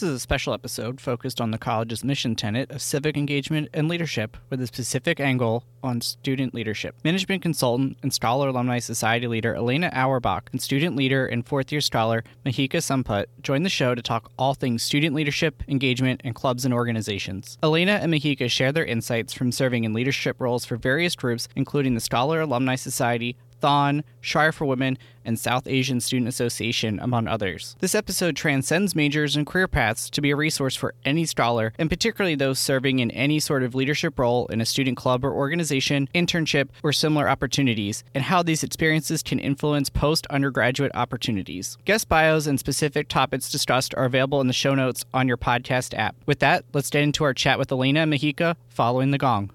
This is a special episode focused on the college's mission tenet of civic engagement and leadership with a specific angle on student leadership. Management consultant and Scholar Alumni Society leader Elena Auerbach and student leader and fourth year scholar Mahika Samput joined the show to talk all things student leadership, engagement, and clubs and organizations. Elena and Mahika share their insights from serving in leadership roles for various groups, including the Scholar Alumni Society, Thon, Schreyer for Women, and South Asian Student Association, among others. This episode transcends majors and career paths to be a resource for any scholar, and particularly those serving in any sort of leadership role in a student club or organization, internship, or similar opportunities, and how these experiences can influence post undergraduate opportunities. Guest bios and specific topics discussed are available in the show notes on your podcast app. With that, let's get into our chat with Elena Mahika following the gong.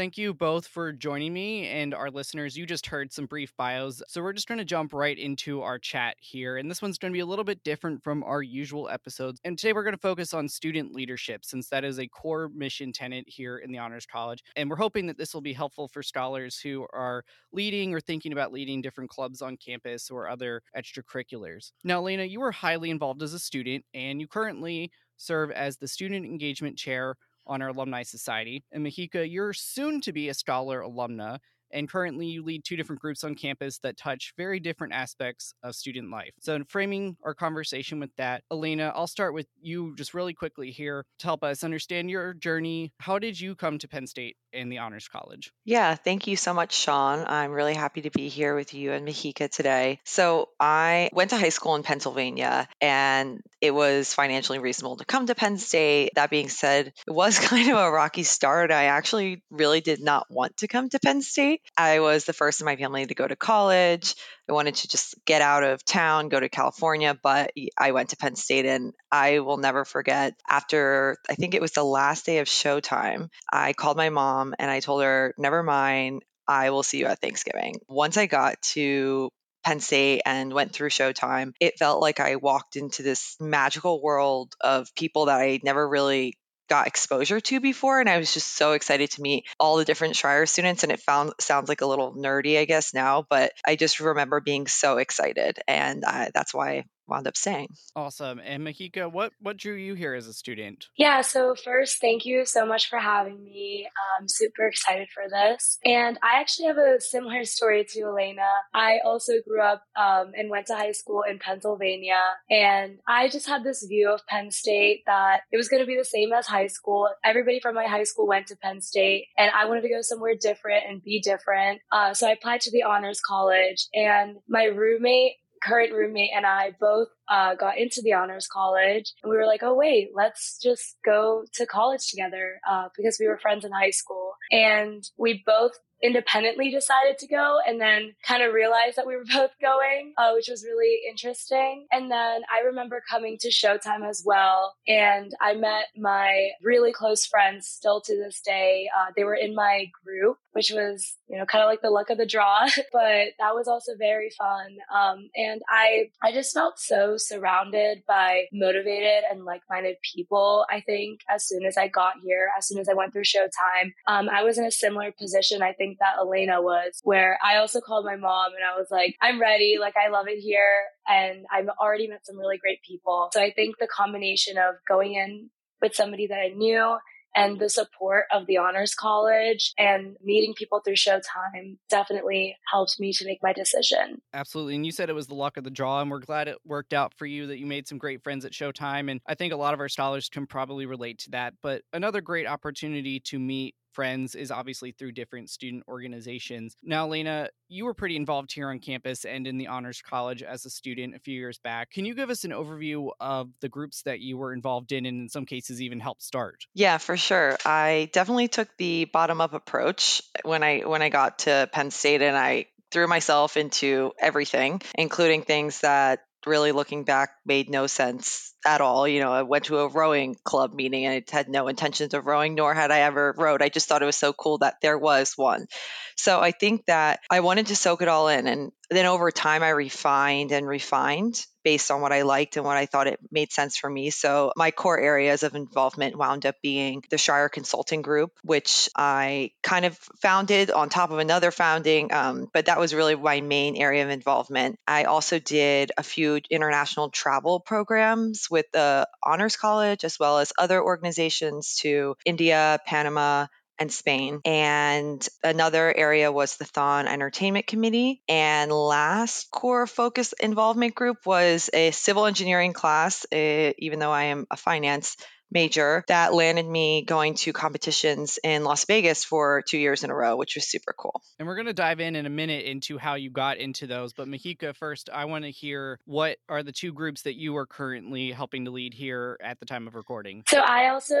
Thank you both for joining me and our listeners. You just heard some brief bios. So we're just going to jump right into our chat here. And this one's going to be a little bit different from our usual episodes. And today we're going to focus on student leadership since that is a core mission tenant here in the Honors College. And we're hoping that this will be helpful for scholars who are leading or thinking about leading different clubs on campus or other extracurriculars. Now, Lena, you were highly involved as a student and you currently serve as the student engagement chair on our Alumni Society. And Mahika, you're soon to be a Scholar alumna, and currently you lead two different groups on campus that touch very different aspects of student life. So, in framing our conversation with that, Elena, I'll start with you just really quickly here to help us understand your journey. How did you come to Penn State and the Honors College? Yeah, thank you so much, Sean. I'm really happy to be here with you and Mahika today. So, I went to high school in Pennsylvania and it was financially reasonable to come to Penn State. That being said, it was kind of a rocky start. I actually really did not want to come to Penn State. I was the first in my family to go to college. I wanted to just get out of town, go to California, but I went to Penn State and I will never forget after I think it was the last day of showtime, I called my mom and I told her, never mind, I will see you at Thanksgiving. Once I got to Penn State and went through Showtime, it felt like I walked into this magical world of people that I never really got exposure to before and I was just so excited to meet all the different Schreyer students and it found sounds like a little nerdy I guess now but I just remember being so excited and I, that's why wound up staying. Awesome. And Mahika, what what drew you here as a student? Yeah, so first, thank you so much for having me. I'm super excited for this. And I actually have a similar story to Elena. I also grew up um, and went to high school in Pennsylvania. And I just had this view of Penn State that it was going to be the same as high school. Everybody from my high school went to Penn State, and I wanted to go somewhere different and be different. Uh, so I applied to the Honors College, and my roommate current roommate and I both uh, got into the honors college and we were like, oh, wait, let's just go to college together uh, because we were friends in high school. And we both independently decided to go and then kind of realized that we were both going, uh, which was really interesting. And then I remember coming to Showtime as well. And I met my really close friends still to this day. Uh, they were in my group, which was, you know, kind of like the luck of the draw, but that was also very fun. Um, and I, I just felt so surrounded by motivated and like-minded people. I think as soon as I got here, as soon as I went through Showtime, um, I was in a similar position. I think that Elena was, where I also called my mom and I was like, I'm ready. Like, I love it here. And I've already met some really great people. So I think the combination of going in with somebody that I knew and the support of the Honors College and meeting people through Showtime definitely helped me to make my decision. Absolutely. And you said it was the luck of the draw, and we're glad it worked out for you that you made some great friends at Showtime. And I think a lot of our scholars can probably relate to that. But another great opportunity to meet friends is obviously through different student organizations. Now, Lena, you were pretty involved here on campus and in the Honors College as a student a few years back. Can you give us an overview of the groups that you were involved in and in some cases even helped start? Yeah, for sure. I definitely took the bottom up approach when I when I got to Penn State and I threw myself into everything, including things that really looking back made no sense at all. You know, I went to a rowing club meeting and it had no intentions of rowing, nor had I ever rowed. I just thought it was so cool that there was one. So I think that I wanted to soak it all in. And then over time, I refined and refined based on what I liked and what I thought it made sense for me. So my core areas of involvement wound up being the Schreyer Consulting Group, which I kind of founded on top of another founding, um, but that was really my main area of involvement. I also did a few international travel programs with the Honors College as well as other organizations to India, Panama, and Spain. And another area was the Thon Entertainment Committee. And last core focus involvement group was a civil engineering class, uh, even though I am a finance major that landed me going to competitions in Las Vegas for two years in a row, which was super cool. And we're going to dive in in a minute into how you got into those. But Mahika, first, I want to hear what are the two groups that you are currently helping to lead here at the time of recording? So I also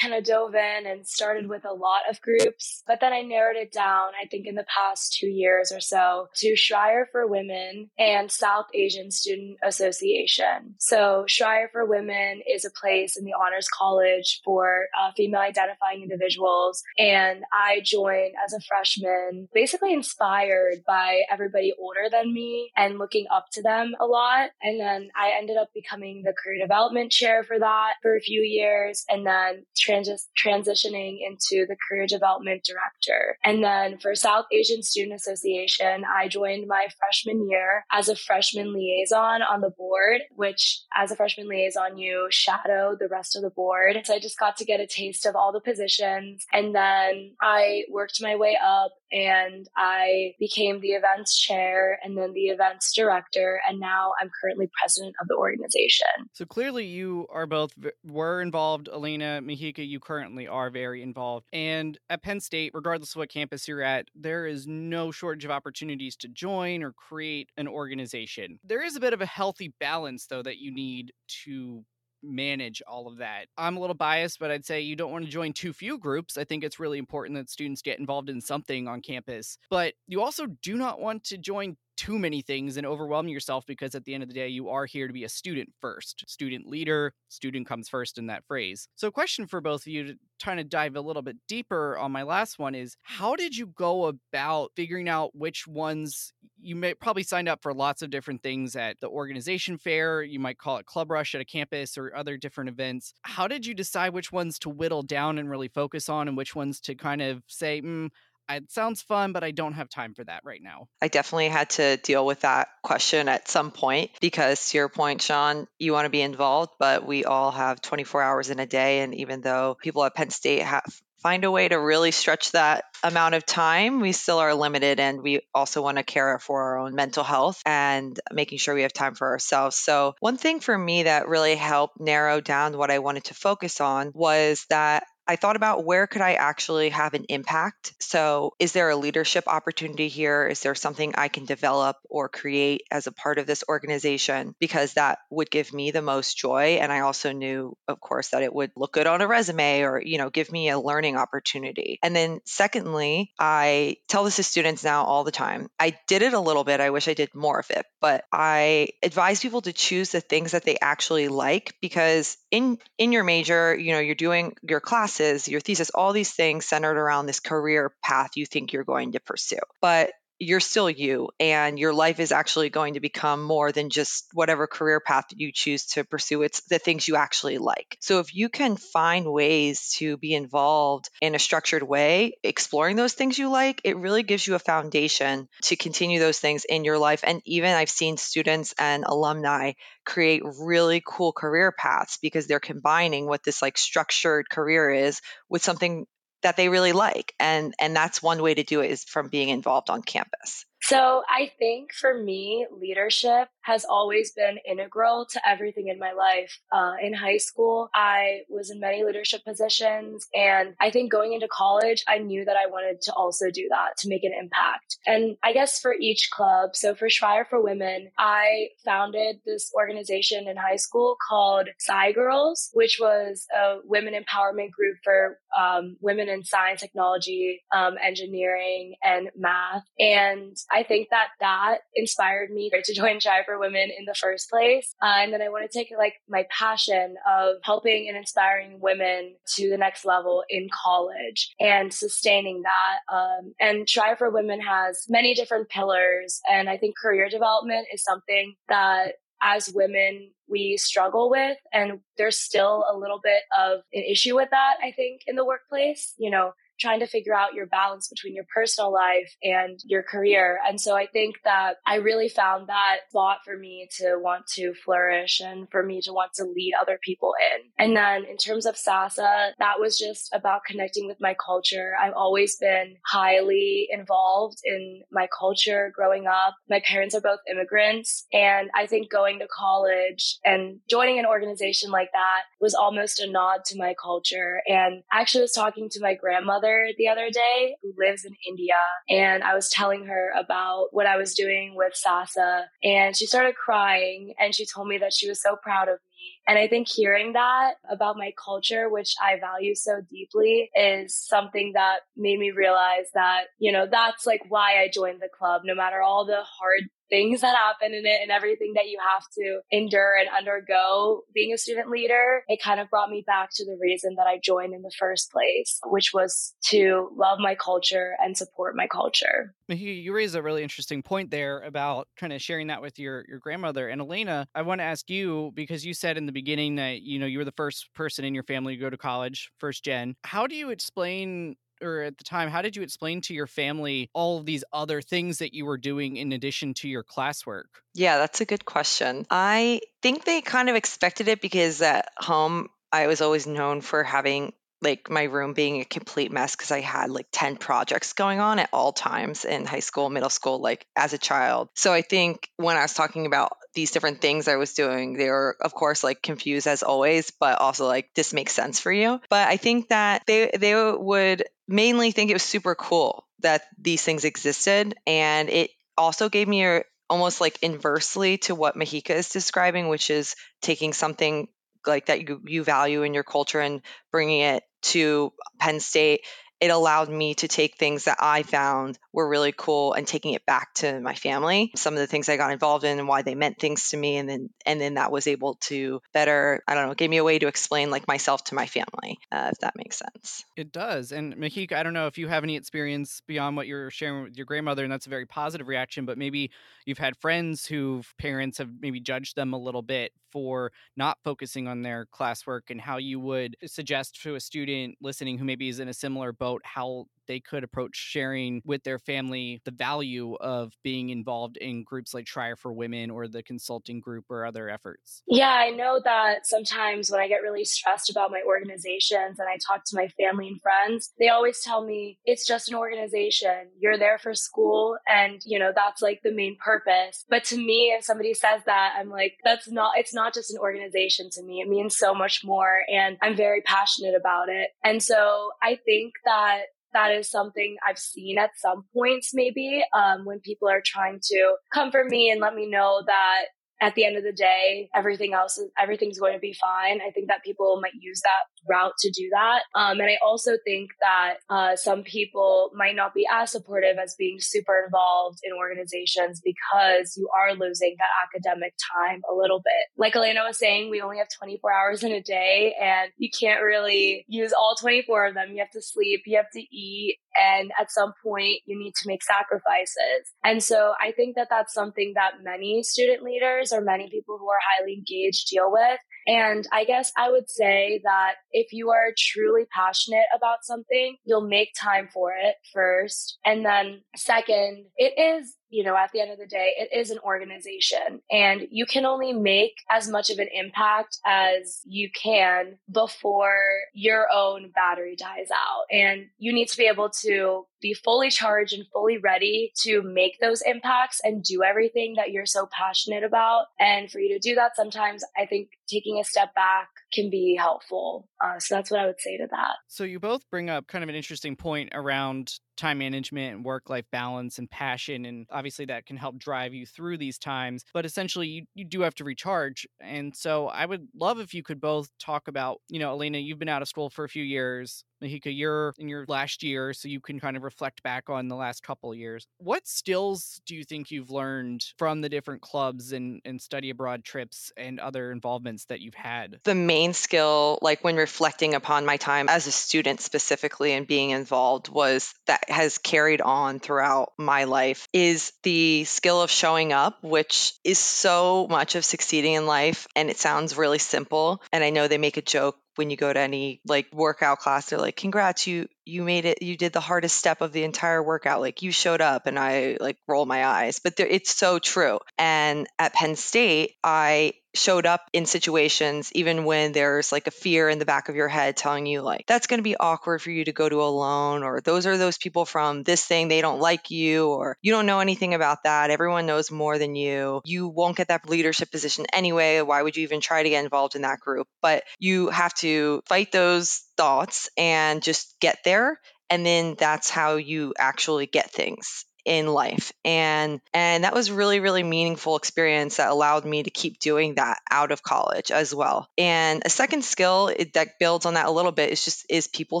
kind of dove in and started with a lot of groups, but then I narrowed it down, I think, in the past two years or so to Schreyer for Women and South Asian Student Association. So Schreyer for Women is a place in the honors college for uh, female identifying individuals. And I joined as a freshman, basically inspired by everybody older than me and looking up to them a lot. And then I ended up becoming the career development chair for that for a few years and then trans- transitioning into the career development director. And then for South Asian Student Association, I joined my freshman year as a freshman liaison on the board, which as a freshman liaison, you shadow the rest of the board board. So I just got to get a taste of all the positions. And then I worked my way up and I became the events chair and then the events director. And now I'm currently president of the organization. So clearly you are both were involved, Elena, Mahika, you currently are very involved. And at Penn State, regardless of what campus you're at, there is no shortage of opportunities to join or create an organization. There is a bit of a healthy balance though that you need to manage all of that. I'm a little biased, but I'd say you don't want to join too few groups. I think it's really important that students get involved in something on campus, but you also do not want to join too many things and overwhelm yourself because at the end of the day, you are here to be a student first. Student leader, student comes first in that phrase. So, question for both of you to kind of dive a little bit deeper on my last one is how did you go about figuring out which ones you may probably signed up for lots of different things at the organization fair, you might call it club rush at a campus or other different events. How did you decide which ones to whittle down and really focus on and which ones to kind of say, mm, it sounds fun, but I don't have time for that right now. I definitely had to deal with that question at some point because, to your point, Sean, you want to be involved, but we all have 24 hours in a day. And even though people at Penn State have find a way to really stretch that amount of time, we still are limited. And we also want to care for our own mental health and making sure we have time for ourselves. So, one thing for me that really helped narrow down what I wanted to focus on was that I thought about where could I actually have an impact. So, is there a leadership opportunity here? Is there something I can develop or create as a part of this organization? Because that would give me the most joy. And I also knew, of course, that it would look good on a resume or, you know, give me a learning opportunity. And then, secondly, I tell this to students now all the time. I did it a little bit. I wish I did more of it, but I advise people to choose the things that they actually like because in in your major, you know, you're doing your class classes, your thesis, all these things centered around this career path you think you're going to pursue. But you're still you and your life is actually going to become more than just whatever career path you choose to pursue it's the things you actually like. So if you can find ways to be involved in a structured way exploring those things you like it really gives you a foundation to continue those things in your life. And even i've seen students and alumni create really cool career paths because they're combining what this like structured career is with something that they really like. And and that's one way to do it is from being involved on campus so I think for me, leadership has always been integral to everything in my life. Uh, in high school, I was in many leadership positions. And I think going into college, I knew that I wanted to also do that to make an impact. And I guess for each club, so for Schreyer for Women, I founded this organization in high school called Sci Girls, which was a women empowerment group for um, women in science, technology, um, engineering, and math. And I think that that inspired me to join Schreyer for Women in the first place. Uh, and then I want to take like my passion of helping and inspiring women to the next level in college and sustaining that. Um, and Schreyer for Women has many different pillars. And I think career development is something that as women we struggle with and there's still a little bit of an issue with that i think in the workplace you know trying to figure out your balance between your personal life and your career. And so I think that I really found that spot for me to want to flourish and for me to want to lead other people in. And then in terms of SASA, that was just about connecting with my culture. I've always been highly involved in my culture growing up. My parents are both immigrants. And I think going to college and joining an organization like that was almost a nod to my culture. And I actually was talking to my grandmother the other day who lives in India. And I was telling her about what I was doing with Sasa. And she started crying and she told me that she was so proud of me. And I think hearing that about my culture, which I value so deeply, is something that made me realize that, you know, that's like why I joined the club, no matter all the hard things that happen in it and everything that you have to endure and undergo being a student leader, it kind of brought me back to the reason that I joined in the first place, which was to love my culture and support my culture. You raise a really interesting point there about kind of sharing that with your, your grandmother. And Elena, I want to ask you because you said in the beginning that, you know, you were the first person in your family to go to college, first gen. How do you explain or at the time, how did you explain to your family all of these other things that you were doing in addition to your classwork? Yeah, that's a good question. I think they kind of expected it because at home, I was always known for having like my room being a complete mess because I had like 10 projects going on at all times in high school, middle school, like as a child. So I think when I was talking about these different things I was doing, they were, of course, like confused as always, but also like, this makes sense for you. But I think that they, they would mainly think it was super cool that these things existed. And it also gave me a, almost like inversely to what Mahika is describing, which is taking something like that you, you value in your culture and bringing it to Penn State it allowed me to take things that I found were really cool and taking it back to my family. Some of the things I got involved in and why they meant things to me, and then and then that was able to better, I don't know, gave me a way to explain like myself to my family, uh, if that makes sense. It does. And Mahika, I don't know if you have any experience beyond what you're sharing with your grandmother, and that's a very positive reaction, but maybe you've had friends whose parents have maybe judged them a little bit for not focusing on their classwork and how you would suggest to a student listening who maybe is in a similar boat how they could approach sharing with their family the value of being involved in groups like Schreyer for Women or the consulting group or other efforts? Yeah, I know that sometimes when I get really stressed about my organizations and I talk to my family and friends, they always tell me it's just an organization. You're there for school and, you know, that's like the main purpose. But to me, if somebody says that, I'm like, that's not, it's not just an organization to me. It means so much more. And I'm very passionate about it. And so I think that that is something I've seen at some points, maybe um, when people are trying to comfort me and let me know that at the end of the day, everything else is everything's going to be fine. I think that people might use that route to do that. Um, and I also think that uh, some people might not be as supportive as being super involved in organizations because you are losing that academic time a little bit. Like Elena was saying, we only have 24 hours in a day and you can't really use all 24 of them. You have to sleep, you have to eat, And at some point, you need to make sacrifices. And so I think that that's something that many student leaders or many people who are highly engaged deal with. And I guess I would say that if you are truly passionate about something, you'll make time for it first. And then second, it is you know, at the end of the day, it is an organization and you can only make as much of an impact as you can before your own battery dies out. And you need to be able to be fully charged and fully ready to make those impacts and do everything that you're so passionate about. And for you to do that, sometimes I think taking a step back can be helpful. Uh, so that's what I would say to that. So you both bring up kind of an interesting point around time management and work life balance and passion. And obviously, that can help drive you through these times. But essentially, you, you do have to recharge. And so, I would love if you could both talk about, you know, Elena, you've been out of school for a few years. Mahika, you're in your last year, so you can kind of reflect back on the last couple years. What skills do you think you've learned from the different clubs and, and study abroad trips and other involvements that you've had? The main skill, like when reflecting upon my time as a student specifically and being involved, was that has carried on throughout my life is the skill of showing up, which is so much of succeeding in life. And it sounds really simple. And I know they make a joke when you go to any like workout class they're like congrats you you made it you did the hardest step of the entire workout like you showed up. And i like roll my eyes. But it's so true. And at penn state i showed up in situations even when there's like a fear in the back of your head telling you like that's going to be awkward for you to go to alone or those are those people from this thing they don't like you or you don't know anything about that everyone knows more than you. You won't get that leadership position anyway why would you even try to get involved in that group? But you have to fight those thoughts and just get there and then that's how you actually get things in life and and that was really really meaningful experience that allowed me to keep doing that out of college as well. And a second skill that builds on that a little bit is just is people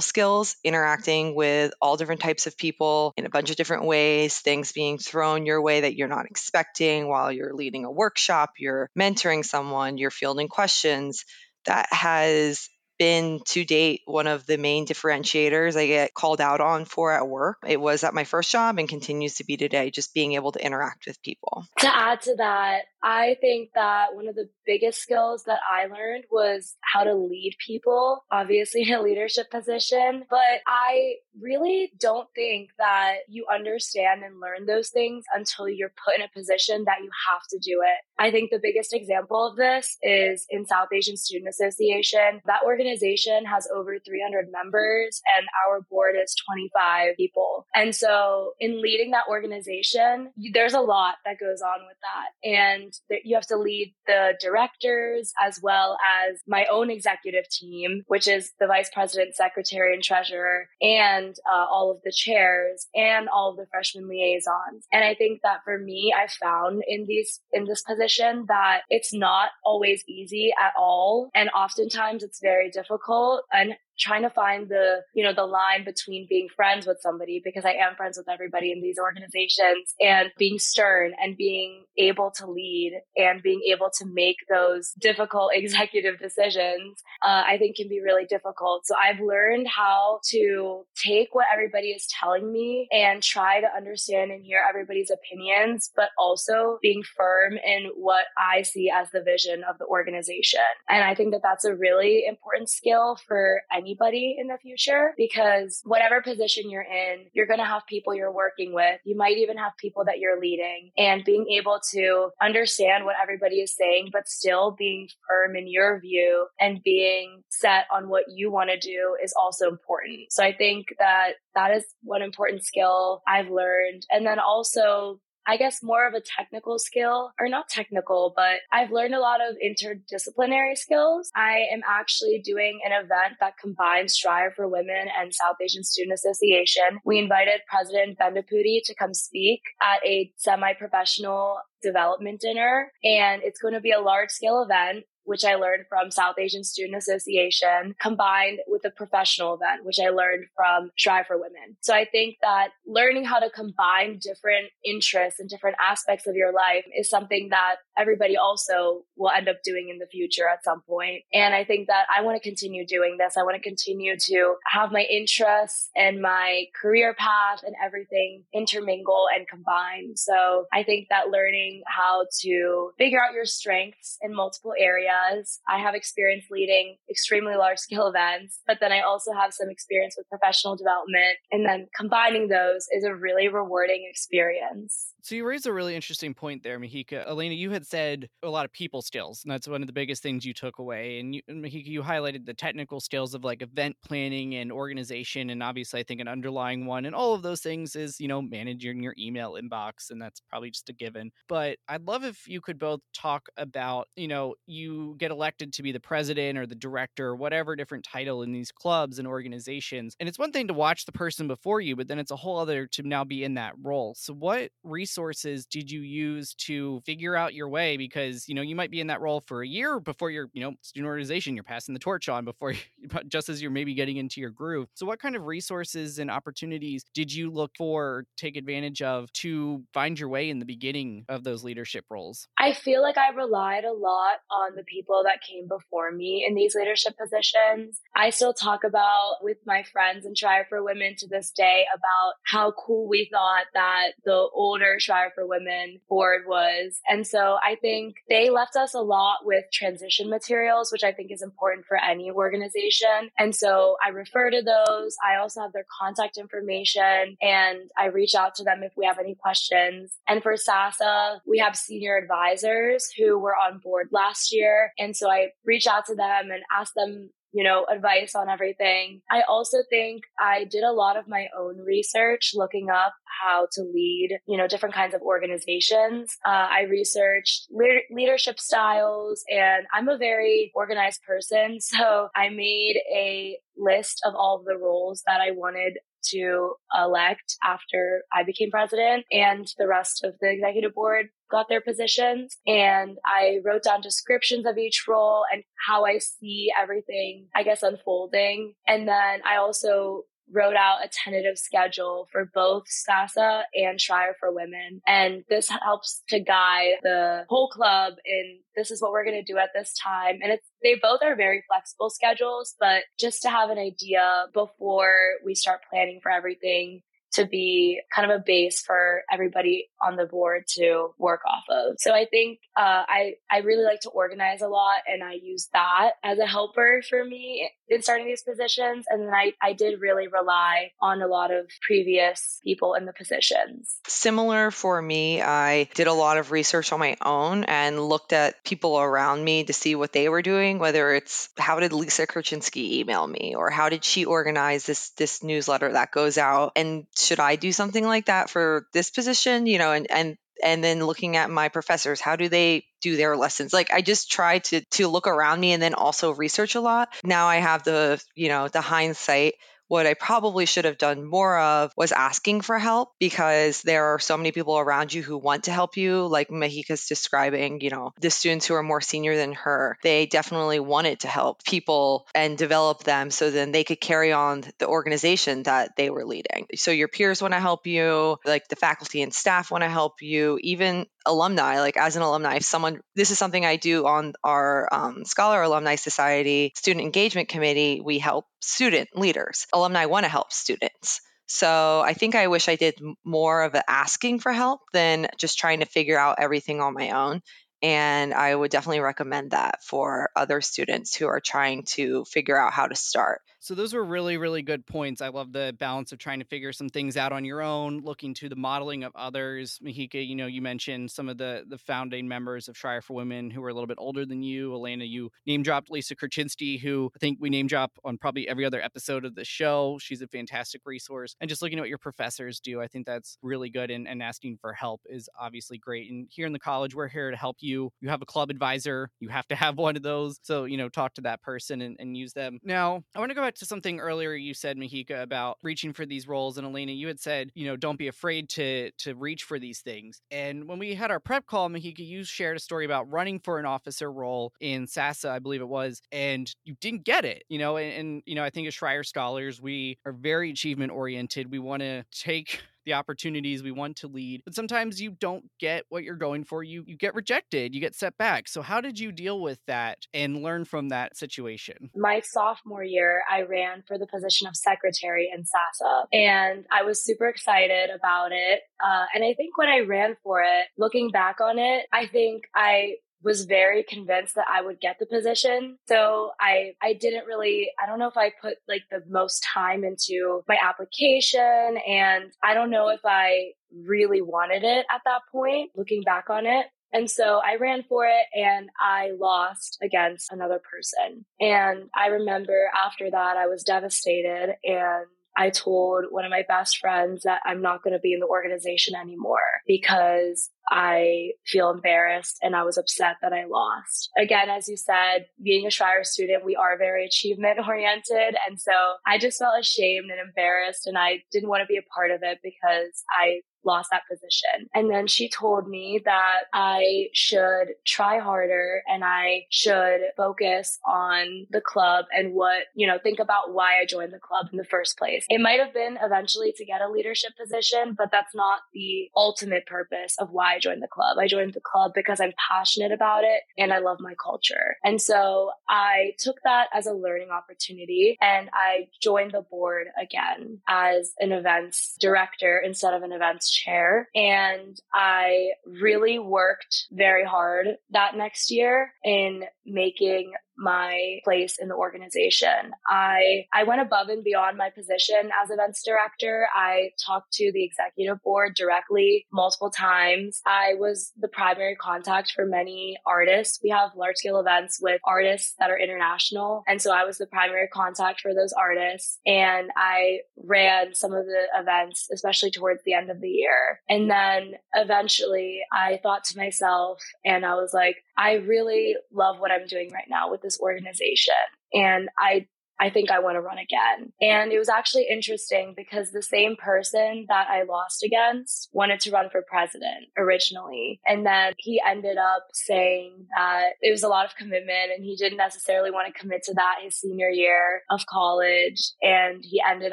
skills interacting with all different types of people in a bunch of different ways things being thrown your way that you're not expecting while you're leading a workshop you're mentoring someone you're fielding questions. That has been to date one of the main differentiators I get called out on for at work. It was at my first job and continues to be today, just being able to interact with people. To add to that, I think that one of the biggest skills that I learned was how to lead people, obviously in a leadership position. But I really don't think that you understand and learn those things until you're put in a position that you have to do it. I think the biggest example of this is in South Asian Student Association. That organization has over 300 members and our board is 25 people. And so in leading that organization, there's a lot that goes on with that. And you have to lead the directors as well as my own executive team, which is the vice president, secretary, and treasurer, and uh, all of the chairs and all of the freshman liaisons. And I think that for me, I found in these in this position that it's not always easy at all, and oftentimes it's very difficult. Difficult and trying to find the, you know, the line between being friends with somebody because I am friends with everybody in these organizations and being stern and being able to lead and being able to make those difficult executive decisions, uh, I think can be really difficult. So I've learned how to take what everybody is telling me and try to understand and hear everybody's opinions, but also being firm in what I see as the vision of the organization. And I think that that's a really important skill for anybody in the future because whatever position you're in, you're going to have people you're working with. You might even have people that you're leading and being able to understand what everybody is saying, but still being firm in your view and being set on what you want to do is also important. So I think that that is one important skill I've learned. And then also I guess more of a technical skill or not technical, but I've learned a lot of interdisciplinary skills. I am actually doing an event that combines Schreyer for Women and South Asian Student Association. We invited President Bendapudi to come speak at a semi-professional development dinner and it's going to be a large scale event which I learned from South Asian Student Association, combined with a professional event, which I learned from Schreyer for Women. So I think that learning how to combine different interests and different aspects of your life is something that everybody also will end up doing in the future at some point. And I think that I want to continue doing this. I want to continue to have my interests and my career path and everything intermingle and combine. So I think that learning how to figure out your strengths in multiple areas. I have experience leading extremely large scale events, but then I also have some experience with professional development. And then combining those is a really rewarding experience. So you raise a really interesting point there, Mahika. Elena, you had said a lot of people skills, and that's one of the biggest things you took away. And you, Mahika, you highlighted the technical skills of like event planning and organization, and obviously, I think an underlying one, and all of those things is you know managing your email inbox, and that's probably just a given. But I'd love if you could both talk about you know you get elected to be the president or the director or whatever different title in these clubs and organizations, and it's one thing to watch the person before you, but then it's a whole other to now be in that role. So what resources did you use to figure out your way? Because, you know, you might be in that role for a year before your, you know, student organization, you're passing the torch on before, you, just as you're maybe getting into your groove. So, what kind of resources and opportunities did you look for, take advantage of to find your way in the beginning of those leadership roles? I feel like I relied a lot on the people that came before me in these leadership positions. I still talk about with my friends and Schreyer for Women to this day about how cool we thought that the older Schreyer for Women board was. And so I think they left us a lot with transition materials, which I think is important for any organization. And so I refer to those. I also have their contact information and I reach out to them if we have any questions. And for SASA, we have senior advisors who were on board last year. And so I reach out to them and ask them you know, advice on everything. I also think I did a lot of my own research looking up how to lead, you know, different kinds of organizations. Uh, I researched le- leadership styles and I'm a very organized person. So I made a list of all of the roles that I wanted to elect after I became president and the rest of the executive board got their positions. And I wrote down descriptions of each role and how I see everything, I guess, unfolding. And then I also wrote out a tentative schedule for both SASA and Schreyer for Women. And this helps to guide the whole club in this is what we're going to do at this time. And it's, they both are very flexible schedules, but just to have an idea before we start planning for everything, to be kind of a base for everybody on the board to work off of. So I think uh, I I really like to organize a lot, and I use that as a helper for me in starting these positions. And then I I did really rely on a lot of previous people in the positions. Similar for me, I did a lot of research on my own and looked at people around me to see what they were doing. Whether it's how did Lisa Kerchinsky email me, or how did she organize this this newsletter that goes out and should I do something like that for this position? You know, and and and then looking at my professors how do they do their lessons like i just try to to look around me and then also research a lot now i have the you know the hindsight what I probably should have done more of was asking for help because there are so many people around you who want to help you. Like Mahika's describing, you know, the students who are more senior than her, they definitely wanted to help people and develop them so then they could carry on the organization that they were leading. So your peers want to help you, like the faculty and staff want to help you, even alumni like as an alumni if someone this is something i do on our um, scholar alumni society student engagement committee we help student leaders. Alumni want to help students. So i think i wish i did more of asking for help than just trying to figure out everything on my own. And i would definitely recommend that for other students who are trying to figure out how to start so those were really, really good points. I love the balance of trying to figure some things out on your own, looking to the modeling of others. Mahika, you know, you mentioned some of the the founding members of Schreyer for Women who were a little bit older than you. Elena, you name dropped Lisa Kerchinsky, who I think we name drop on probably every other episode of the show. She's a fantastic resource. And just looking at what your professors do, I think that's really good. And, and asking for help is obviously great. And here in the college, we're here to help you. You have a club advisor, you have to have one of those. So, you know, talk to that person and, and use them. Now, I want to go back to something earlier you said, Mahika, about reaching for these roles. And Elena, you had said, you know, don't be afraid to to reach for these things. And when we had our prep call, Mahika, you shared a story about running for an officer role in SASA, I believe it was, and you didn't get it. You know, and, and you know, I think as Schreyer scholars, we are very achievement oriented. We want to take the opportunities we want to lead, but sometimes you don't get what you're going for. You you get rejected, you get set back. So how did you deal with that and learn from that situation? My sophomore year, I ran for the position of secretary in SASA, and I was super excited about it. Uh, and I think when I ran for it, looking back on it, I think I was very convinced that I would get the position. So I I didn't really I don't know if I put like the most time into my application and I don't know if I really wanted it at that point looking back on it. And so I ran for it and I lost against another person. And I remember after that I was devastated and I told one of my best friends that I'm not going to be in the organization anymore because I feel embarrassed and I was upset that I lost. Again, as you said, being a Schreyer student, we are very achievement oriented. And so I just felt ashamed and embarrassed and I didn't want to be a part of it because I lost that position. And then she told me that I should try harder and I should focus on the club and what, you know, think about why I joined the club in the first place. It might have been eventually to get a leadership position, but that's not the ultimate purpose of why I joined the club. I joined the club because I'm passionate about it and I love my culture. And so I took that as a learning opportunity and I joined the board again as an events director instead of an events chair. And I really worked very hard that next year in making my place in the organization. I I went above and beyond my position as events director. I talked to the executive board directly multiple times. I was the primary contact for many artists. We have large scale events with artists that are international, and so I was the primary contact for those artists and I ran some of the events especially towards the end of the year. And then eventually I thought to myself and I was like I really love what I'm doing right now with this organization. And I I think I want to run again. And it was actually interesting because the same person that I lost against wanted to run for president originally. And then he ended up saying that it was a lot of commitment and he didn't necessarily want to commit to that his senior year of college. And he ended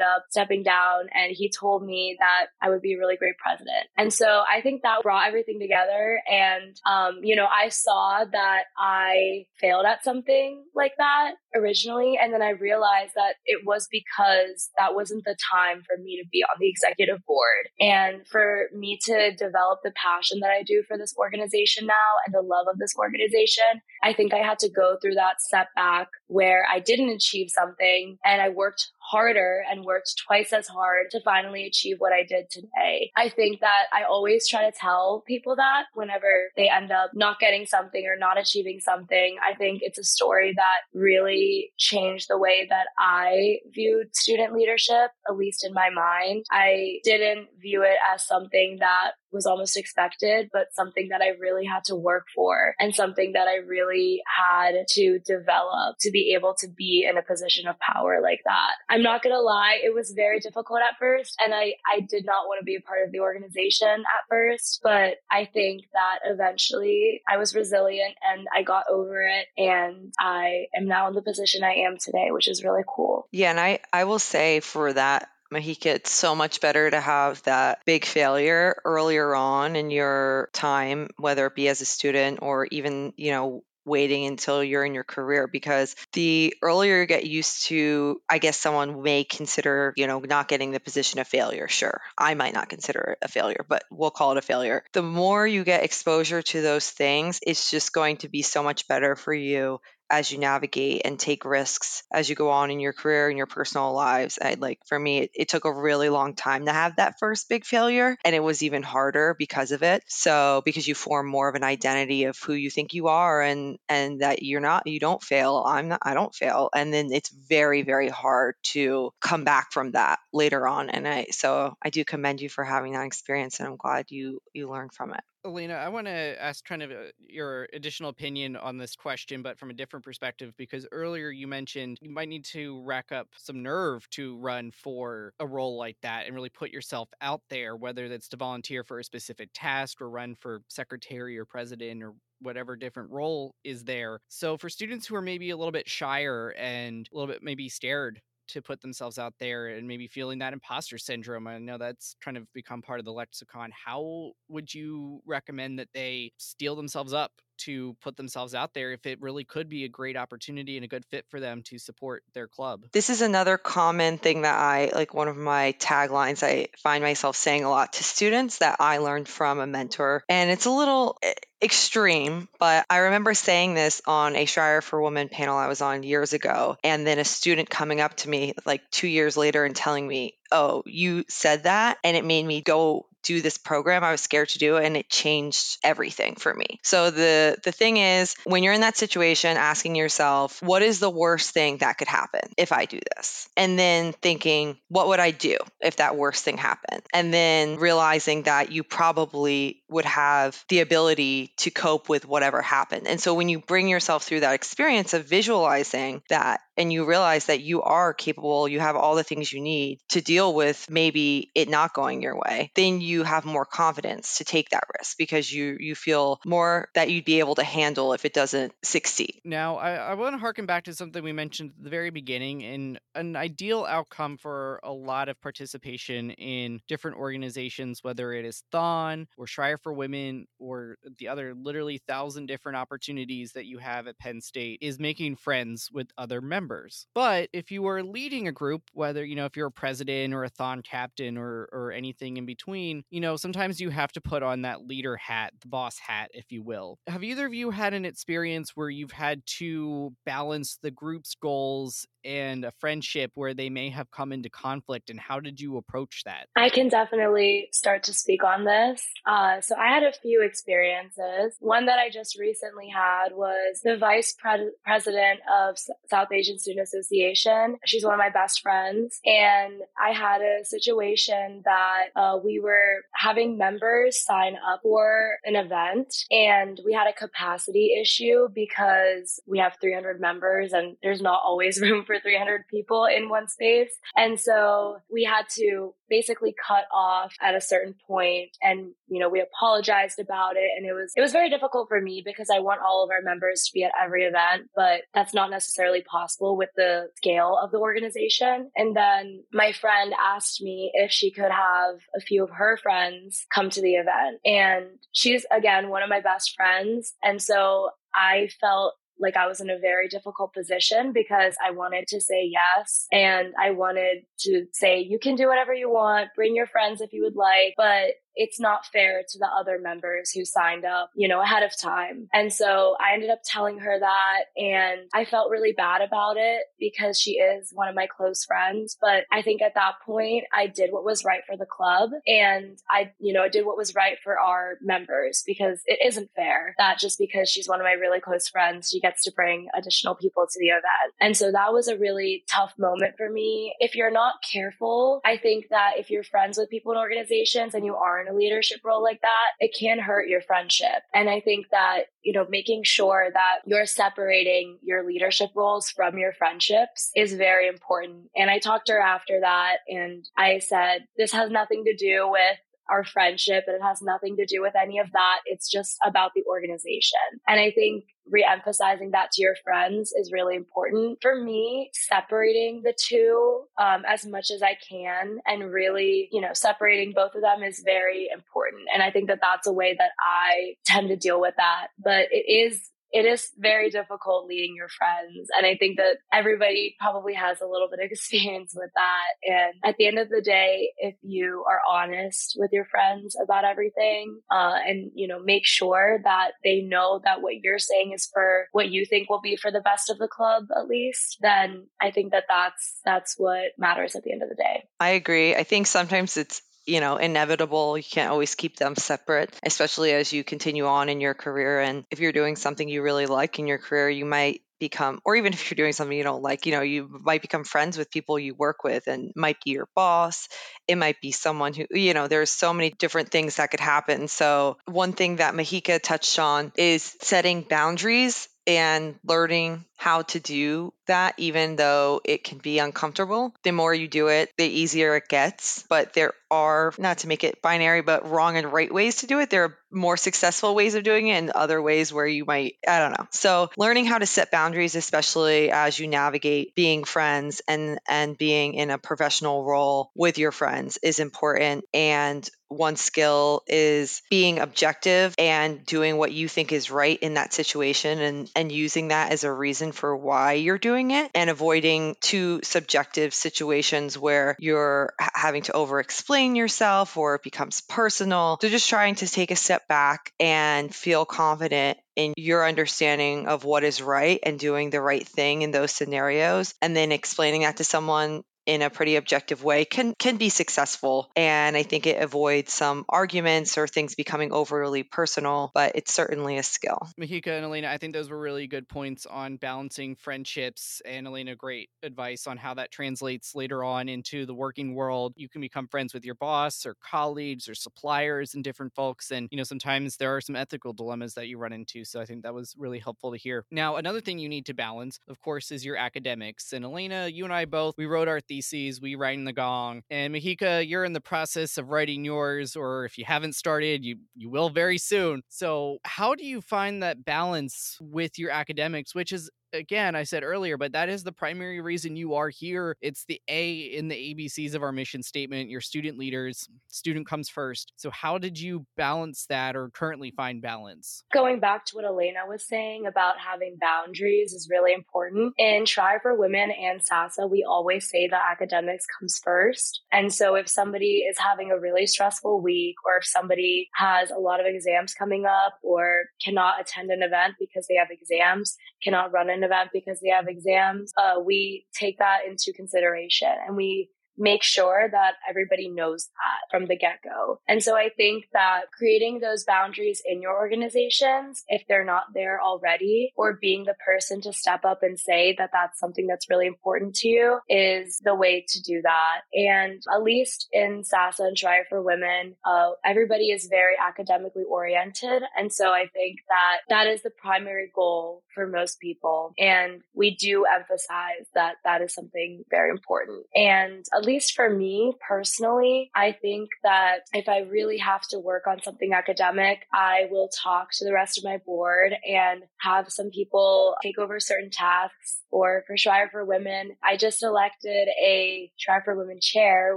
up stepping down and he told me that I would be a really great president. And so I think that brought everything together. And, um, you know, I saw that I failed at something like that originally. And then I realized that it was because that wasn't the time for me to be on the executive board and for me to develop the passion that I do for this organization now and the love of this organization. I think I had to go through that setback where I didn't achieve something and I worked harder and worked twice as hard to finally achieve what I did today. I think that I always try to tell people that whenever they end up not getting something or not achieving something. I think it's a story that really changed the way that I viewed student leadership, at least in my mind. I didn't view it as something that was almost expected, but something that I really had to work for and something that I really had to develop to be able to be in a position of power like that. I'm not going to lie, it was very difficult at first and I, I did not want to be a part of the organization at first, but I think that eventually I was resilient and I got over it and I am now in the position I am today, which is really cool. Yeah, and I I will say for that Mahika, it's so much better to have that big failure earlier on in your time, whether it be as a student or even, you know, waiting until you're in your career because the earlier you get used to i guess someone may consider you know not getting the position a failure. Sure i might not consider it a failure but we'll call it a failure. The more you get exposure to those things it's just going to be so much better for you as you navigate and take risks as you go on in your career and your personal lives. I like for me, it, it, took a really long time to have that first big failure, and it was even harder because of it. So because you form more of an identity of who you think you are, and and that you're not, you don't fail. I'm not, I don't fail, and then it's very very hard to come back from that later on. And I so I do commend you for having that experience, and I'm glad you you learned from it. Elena, I want to ask kind of uh, your additional opinion on this question, but from a different perspective, because earlier you mentioned you might need to rack up some nerve to run for a role like that and really put yourself out there, whether that's to volunteer for a specific task or run for secretary or president or whatever different role is there. So for students who are maybe a little bit shyer and a little bit maybe scared to put themselves out there and maybe feeling that imposter syndrome. I know that's kind of become part of the lexicon. How would you recommend that they steel themselves up to put themselves out there if it really could be a great opportunity and a good fit for them to support their club. This is another common thing that I like one of my taglines I find myself saying a lot to students that I learned from a mentor. And it's a little eh, extreme, but I remember saying this on a Schreyer for Women panel I was on years ago. And then a student coming up to me like two years later and telling me, Oh, you said that. And it made me go do this program I was scared to do and it changed everything for me. So the the thing is when you're in that situation asking yourself what is the worst thing that could happen if I do this? And then thinking what would I do if that worst thing happened? And then realizing that you probably would have the ability to cope with whatever happened. And so when you bring yourself through that experience of visualizing that and you realize that you are capable, you have all the things you need to deal with maybe it not going your way, then you have more confidence to take that risk because you you feel more that you'd be able to handle if it doesn't succeed. Now, I, I want to harken back to something we mentioned at the very beginning and an ideal outcome for a lot of participation in different organizations, whether it is Thon or Schreyer for Women or the other literally thousand different opportunities that you have at Penn State, is making friends with other members members. But if you are leading a group, whether, you know, if you're a president or a thon captain or or anything in between, you know, sometimes you have to put on that leader hat, the boss hat, if you will. Have either of you had an experience where you've had to balance the group's goals and a friendship where they may have come into conflict and how did you approach that i can definitely start to speak on this uh, so i had a few experiences one that i just recently had was the vice pre- president of S- south asian student association she's one of my best friends and i had a situation that uh, we were having members sign up for an event and we had a capacity issue because we have 300 members and there's not always room for 300 people in one space. And so we had to basically cut off at a certain point and, you know, we apologized about it. And it was, it was very difficult for me because I want all of our members to be at every event, but that's not necessarily with the scale of the organization. And then my friend asked me if she could have a few of her friends come to the event. And she's again, one of my best friends. And so I felt like I was in a very difficult position because I wanted to say yes and I wanted to say, you can do whatever you want, bring your friends if you would like, but it's not fair to the other members who signed up, you know, ahead of time. And so I ended up telling her that and I felt really bad about it because she is one of my close friends. But I think at that point, I did what was right for the club and I, you know, did what was right for our members because it isn't fair that just because she's one of my really close friends, she gets to bring additional people to the event. And so that was a really tough moment for me. If you're not careful, I think that if you're friends with people in organizations and you are in a leadership role like that, it can hurt your friendship. And I think that, you know, making sure that you're separating your leadership roles from your friendships is very important. And I talked to her after that and I said, this has nothing to do with our friendship and it has nothing to do with any of that. It's just about the organization. And I think re-emphasizing that to your friends is really important for me separating the two um, as much as i can and really you know separating both of them is very important and i think that that's a way that i tend to deal with that but it is it is very difficult leading your friends. And I think that everybody probably has a little bit of experience with that. And at the end of the day, if you are honest with your friends about everything, uh, and, you know, make sure that they know that what you're saying is for what you think will be for the best of the club, at least, then I think that that's, that's what matters at the end of the day. I agree. I think sometimes it's you know inevitable. You can't always keep them separate especially as you continue on in your career. And if you're doing something you really like in your career you might become or even if you're doing something you don't like you know you might become friends with people you work with and might be your boss. It might be someone who you know there's so many different things that could happen. So one thing that mahika touched on is setting boundaries and learning how to do that, even though it can be uncomfortable. The more you do it, the easier it gets. But there are, not to make it binary, but wrong and right ways to do it. There are more successful ways of doing it and other ways where you might, I don't know. So learning how to set boundaries, especially as you navigate being friends and, and being in a professional role with your friends is important. And one skill is being objective and doing what you think is right in that situation and, and using that as a reason for why you're doing it and avoiding too subjective situations where you're having to over explain yourself or it becomes personal. So just trying to take a step back and feel confident in your understanding of what is right and doing the right thing in those scenarios and then explaining that to someone in a pretty objective way can can be successful. And i think it avoids some arguments or things becoming overly personal but it's certainly a skill. Mahika and elena i think those were really good points on balancing friendships. And elena great advice on how that translates later on into the working world. You can become friends with your boss or colleagues or suppliers and different folks. And you know sometimes there are some ethical dilemmas that you run into. So i think that was really helpful to hear. Now another thing you need to balance of course is your academics. And elena you and i both we wrote our theses, we rang the gong. And Mahika, you're in the process of writing yours, or if you haven't started, you you will very soon. So how do you find that balance with your academics, which is again, I said earlier, but that is the primary reason you are here. It's the A in the ABCs of our mission statement. Your student leaders, student comes first. So, how did you balance that or currently find balance? Going back to what Elena was saying about having boundaries is really important. In Schreyer for Women and SASA, we always say that academics comes first. And so, if somebody is having a really stressful week, or if somebody has a lot of exams coming up, or cannot attend an event because they have exams, cannot run an an event because they have exams, uh, we take that into consideration and we make sure that everybody knows that from the get go. And so I think that creating those boundaries in your organizations, if they're not there already, or being the person to step up and say that that's something that's really important to you is the way to do that. And at least in SASA and Schreyer for Women, uh, everybody is very academically oriented. And so I think that that is the primary goal for most people. And we do emphasize that that is something very important. And at least for me personally, I think that if I really have to work on something academic, I will talk to the rest of my board and have some people take over certain tasks. Or for Schreyer for Women, I just elected a Schreyer for Women chair,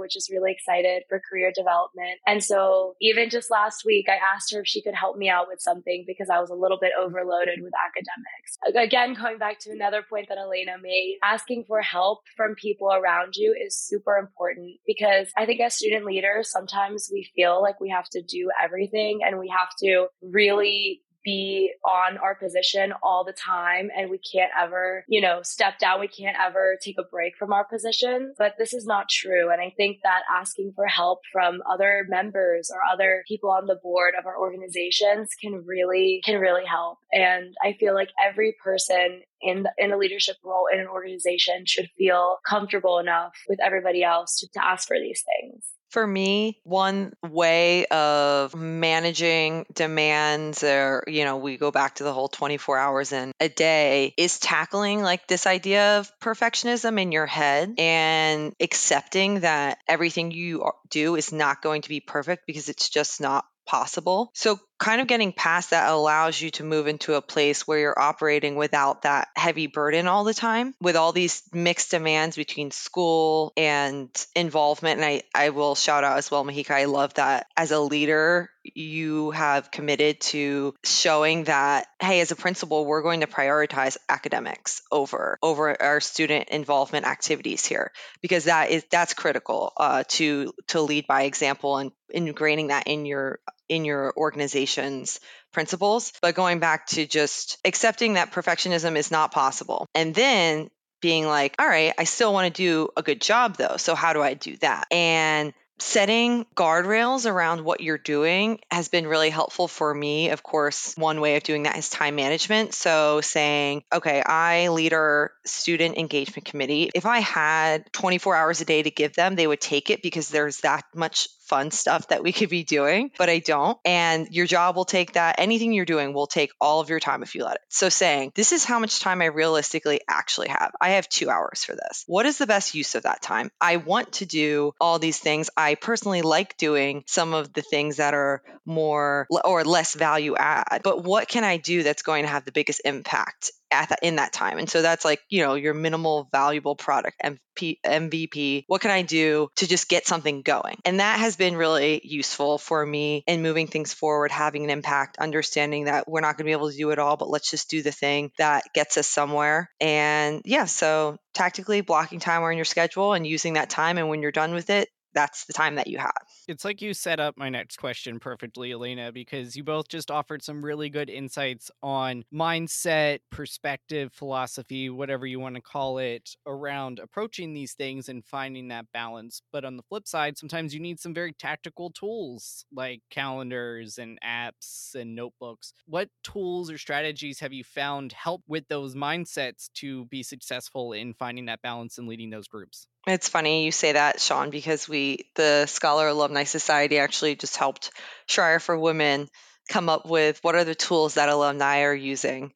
which is really excited for career development. And so even just last week, I asked her if she could help me out with something because I was a little bit overloaded with academics. Again, going back to another point that Elena made, asking for help from people around you is super important because I think as student leaders, sometimes we feel like we have to do everything and we have to really be on our position all the time and we can't ever, you know, step down. We can't ever take a break from our position. But this is not true. And I think that asking for help from other members or other people on the board of our organizations can really, can really help. And I feel like every person in the, in a leadership role in an organization should feel comfortable enough with everybody else to, to ask for these things. For me, one way of managing demands, or, you know, we go back to the whole 24 hours in a day, is tackling like this idea of perfectionism in your head and accepting that everything you do is not going to be perfect because it's just not possible. So, kind of getting past that allows you to move into a place where you're operating without that heavy burden all the time with all these mixed demands between school and involvement. And I, I will shout out as well, Mahika, I love that as a leader, you have committed to showing that hey as a principal we're going to prioritize academics over over our student involvement activities here because that is that's critical uh, to to lead by example and ingraining that in your in your organization's principles. But going back to just accepting that perfectionism is not possible. And then being like, all right, I still want to do a good job though. So how do I do that? And setting guardrails around what you're doing has been really helpful for me. Of course, one way of doing that is time management. So saying, okay, I lead our student engagement committee. If I had 24 hours a day to give them, they would take it because there's that much fun stuff that we could be doing, but I don't. And your job will take that. Anything you're doing will take all of your time if you let it. So saying, this is how much time I realistically actually have. I have two hours for this. What is the best use of that time? I want to do all these things. I personally like doing some of the things that are more or less value add, but what can I do that's going to have the biggest impact at in that time. And so that's like, you know, your minimal valuable product MP, MVP. What can I do to just get something going? And that has been really useful for me in moving things forward, having an impact, understanding that we're not going to be able to do it all, but let's just do the thing that gets us somewhere. And yeah, so tactically blocking time on your schedule and using that time. And when you're done with it, that's the time that you have. It's like you set up my next question perfectly, Elena, because you both just offered some really good insights on mindset, perspective, philosophy, whatever you want to call it, around approaching these things and finding that balance. But on the flip side, sometimes you need some very tactical tools like calendars and apps and notebooks. What tools or strategies have you found help with those mindsets to be successful in finding that balance and leading those groups? It's funny you say that, Sean, because we, the Scholar Alumni Society, actually just helped Schreyer for Women come up with what are the tools that alumni are using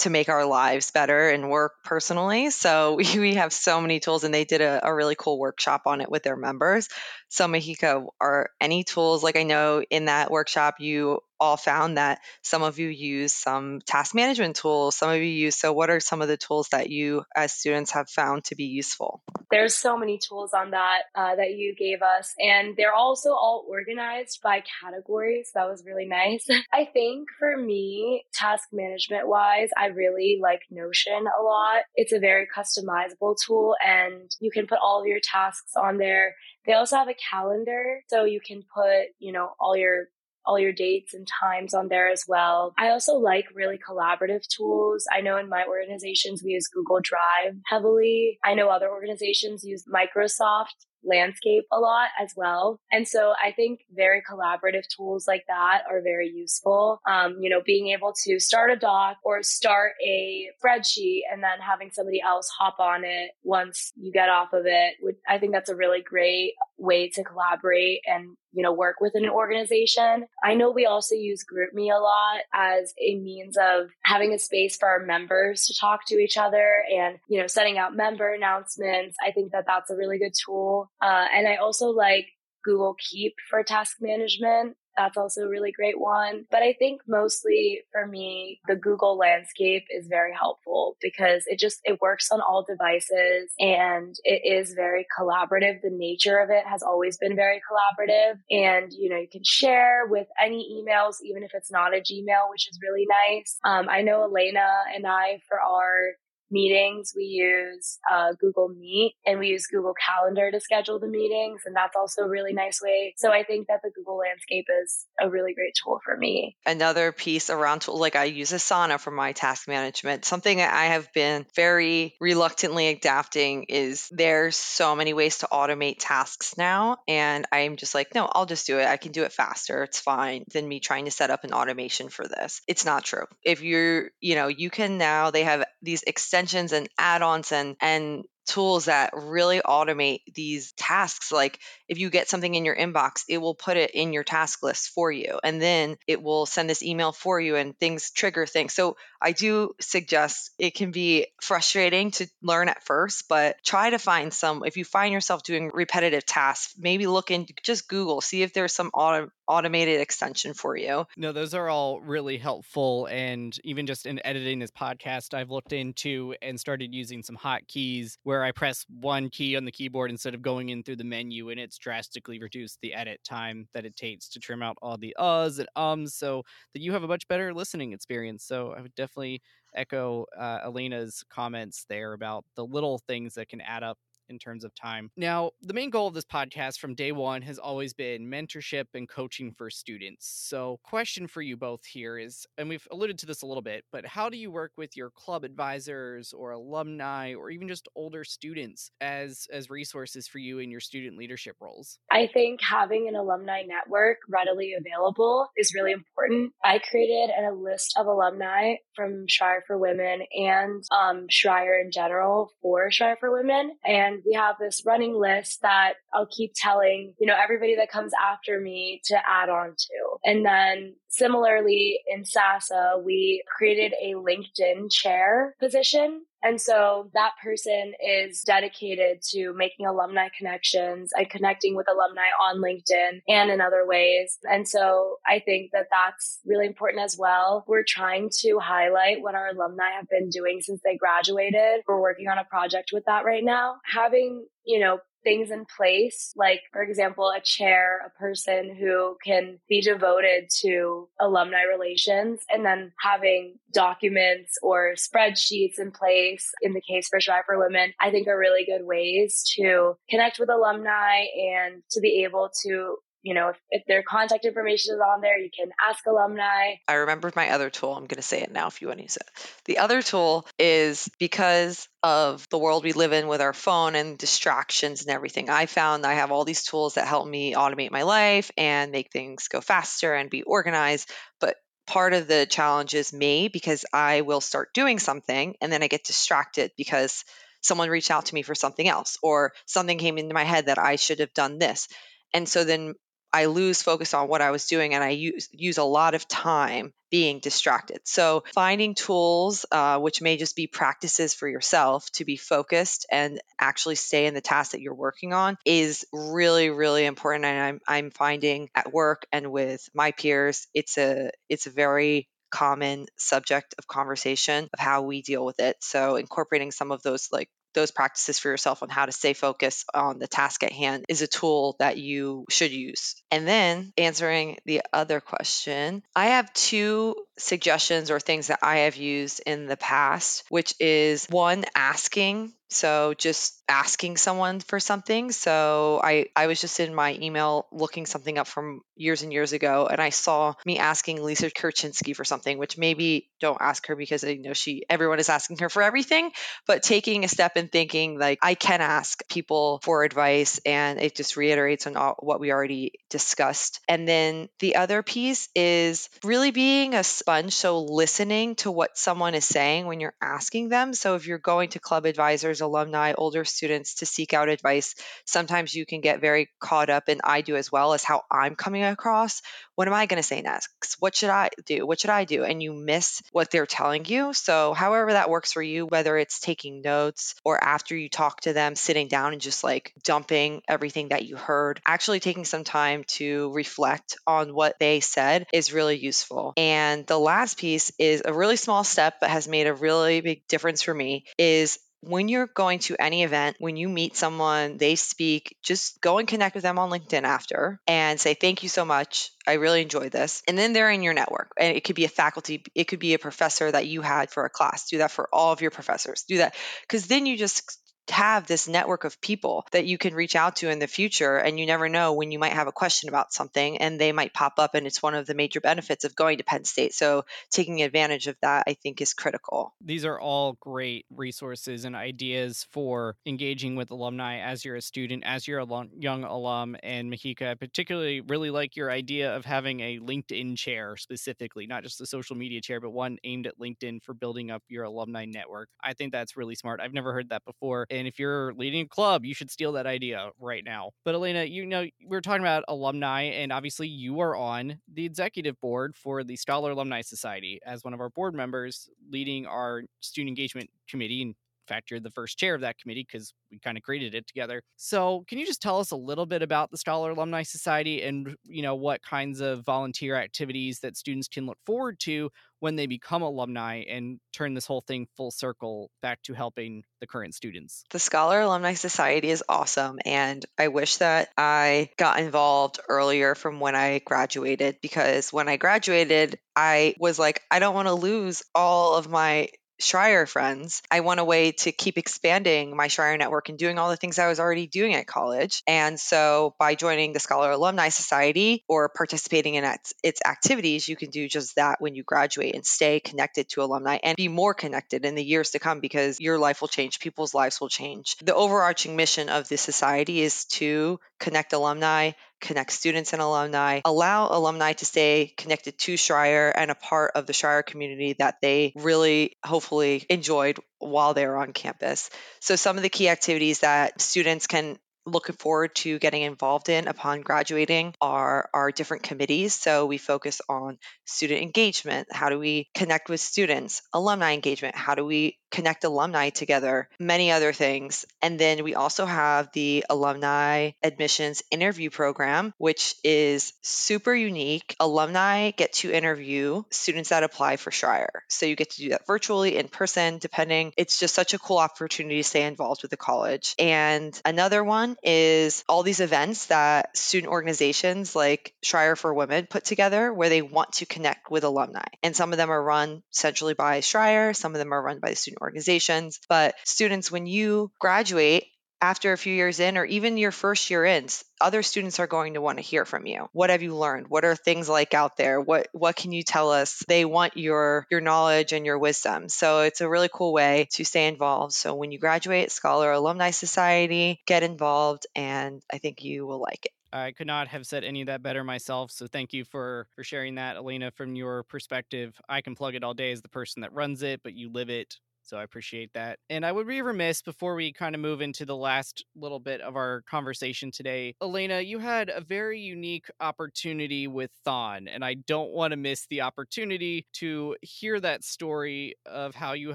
to make our lives better and work personally. So we, we have so many tools, and they did a, a really cool workshop on it with their members. So, Mahika, are any tools like I know in that workshop you all found that some of you use some task management tools, some of you use. So, what are some of the tools that you as students have found to be useful? There's so many tools on that uh, that you gave us, and they're also all organized by categories. That was really nice. I think for me, task management wise, I really like Notion a lot. It's a very customizable tool, and you can put all of your tasks on there. They also have a calendar, so you can put, you know, all your all your dates and times on there as well. I also like really collaborative tools. I know in my organizations we use Google Drive heavily. I know other organizations use Microsoft landscape a lot as well. And so I think very collaborative tools like that are very useful. Um, you know, being able to start a doc or start a spreadsheet and then having somebody else hop on it once you get off of it. I think that's a really great way to collaborate and you know work within an organization i know we also use GroupMe a lot as a means of having a space for our members to talk to each other and you know setting out member announcements i think that that's a really good tool uh, and I also like Google Keep for task management. That's also a really great one. But I think mostly for me, the Google landscape is very helpful because it just, it works on all devices and it is very collaborative. The nature of it has always been very collaborative. And, you know, you can share with any emails, even if it's not a Gmail, which is really nice. Um, I know Elena and I for our meetings, we use uh, Google Meet and we use Google Calendar to schedule the meetings. And that's also a really nice way. So I think that the Google landscape is a really great tool for me. Another piece around tool, like I use Asana for my task management. Something I have been very reluctantly adapting is there's so many ways to automate tasks now. And I'm just like, no, I'll just do it. I can do it faster. It's fine than me trying to set up an automation for this. It's not true. If you're, you know, you can now, they have these extensions and add-ons and and tools that really automate these tasks. Like if you get something in your inbox, it will put it in your task list for you. And then it will send this email for you and things trigger things. So I do suggest it can be frustrating to learn at first, but try to find some, if you find yourself doing repetitive tasks, maybe look in, just Google, see if there's some auto, automated extension for you. No, those are all really helpful. And even just in editing this podcast, I've looked into and started using some hotkeys where I press one key on the keyboard instead of going in through the menu, and it's drastically reduced the edit time that it takes to trim out all the uhs and ums, so that you have a much better listening experience. So I would definitely echo uh, Elena's comments there about the little things that can add up in terms of time. Now, the main goal of this podcast from day one has always been mentorship and coaching for students. So, question for you both here is, and we've alluded to this a little bit, but how do you work with your club advisors or alumni or even just older students as as resources for you in your student leadership roles? I think having an alumni network readily available is really important. I created a list of alumni from Schreyer for Women and um, Schreyer in general for Schreyer for Women, and We have this running list that I'll keep telling, you know, everybody that comes after me to add on to. And then similarly in SASA, we created a LinkedIn chair position and so that person is dedicated to making alumni connections and connecting with alumni on LinkedIn and in other ways. And so I think that that's really important as well. We're trying to highlight what our alumni have been doing since they graduated. We're working on a project with that right now. Having, you know, things in place, like, for example, a chair, a person who can be devoted to alumni relations, and then having documents or spreadsheets in place in the case for Schreyer for Women, I think are really good ways to connect with alumni and to be able to you know, if, if their contact information is on there, you can ask alumni. I remembered my other tool. I'm going to say it now if you want to use it. The other tool is because of the world we live in with our phone and distractions and everything. I found I have all these tools that help me automate my life and make things go faster and be organized. But part of the challenge is me because I will start doing something and then I get distracted because someone reached out to me for something else or something came into my head that I should have done this. And so then I lose focus on what I was doing and I use use a lot of time being distracted. So finding tools, uh, which may just be practices for yourself to be focused and actually stay in the task that you're working on, is really really important. And I'm I'm finding at work and with my peers, it's a it's a very common subject of conversation of how we deal with it. So incorporating some of those like those practices for yourself on how to stay focused on the task at hand is a tool that you should use. And then answering the other question, I have two suggestions or things that I have used in the past, which is one, asking so just asking someone for something. So I I was just in my email looking something up from years and years ago and I saw me asking Lisa Kurchinsky for something, which maybe don't ask her because I know she everyone is asking her for everything, but taking a step and thinking like I can ask people for advice and it just reiterates on all, what we already discussed. And then the other piece is really being a sponge so listening to what someone is saying when you're asking them. So if you're going to club advisors alumni, older students to seek out advice. Sometimes you can get very caught up, and I do as well, as how I'm coming across. What am I going to say next? What should I do? What should I do? And you miss what they're telling you. So, however that works for you, whether it's taking notes or after you talk to them, sitting down and just like dumping everything that you heard, actually taking some time to reflect on what they said is really useful. And the last piece is a really small step, but has made a really big difference for me is when you're going to any event, when you meet someone, they speak, just go and connect with them on LinkedIn after and say, Thank you so much. I really enjoyed this. And then they're in your network. And it could be a faculty, it could be a professor that you had for a class. Do that for all of your professors. Do that. Because then you just have this network of people that you can reach out to in the future and you never know when you might have a question about something and they might pop up and it's one of the major benefits of going to Penn State. So taking advantage of that I think is critical. These are all great resources and ideas for engaging with alumni as you're a student as you're a young alum and Mahika I particularly really like your idea of having a LinkedIn chair specifically not just a social media chair but one aimed at LinkedIn for building up your alumni network. I think that's really smart. I've never heard that before and if you're leading a club, you should steal that idea right now. But Elena, you know, we're talking about alumni, and obviously you are on the executive board for the Scholar Alumni Society as one of our board members, leading our student engagement committee and fact, you're the first chair of that committee because we kind of created it together. So, can you just tell us a little bit about the Scholar Alumni Society and you know what kinds of volunteer activities that students can look forward to when they become alumni and turn this whole thing full circle back to helping the current students? The Scholar Alumni Society is awesome, and I wish that I got involved earlier from when I graduated because when I graduated, I was like, I don't want to lose all of my Schreyer friends, I want a way to keep expanding my Schreyer network and doing all the things I was already doing at college. And so by joining the Scholar Alumni Society or participating in its activities, you can do just that when you graduate and stay connected to alumni and be more connected in the years to come because your life will change, people's lives will change. The overarching mission of the society is to connect alumni, connect students and alumni, allow alumni to stay connected to Schreyer and a part of the Schreyer community that they really hopefully enjoyed while they were on campus. So, some of the key activities that students can looking forward to getting involved in upon graduating are our different committees. So we focus on student engagement. How do we connect with students? Alumni engagement. How do we connect alumni together? Many other things. And then we also have the alumni admissions interview program, which is super unique. Alumni get to interview students that apply for Schreyer. So you get to do that virtually, in person, depending. It's just such a cool opportunity to stay involved with the college. And another one is all these events that student organizations like Schreyer for Women put together where they want to connect with alumni. And some of them are run centrally by Schreyer, some of them are run by the student organizations. But students, when you graduate, after a few years in or even your first year in other students are going to want to hear from you what have you learned what are things like out there what what can you tell us they want your your knowledge and your wisdom so it's a really cool way to stay involved so when you graduate scholar alumni society get involved and i think you will like it I could not have said any of that better myself. So thank you for for sharing that, Elena, from your perspective. I can plug it all day as the person that runs it, but you live it. So I appreciate that. And I would be remiss before we kind of move into the last little bit of our conversation today. Elena, you had a very unique opportunity with Thon, and I don't want to miss the opportunity to hear that story of how you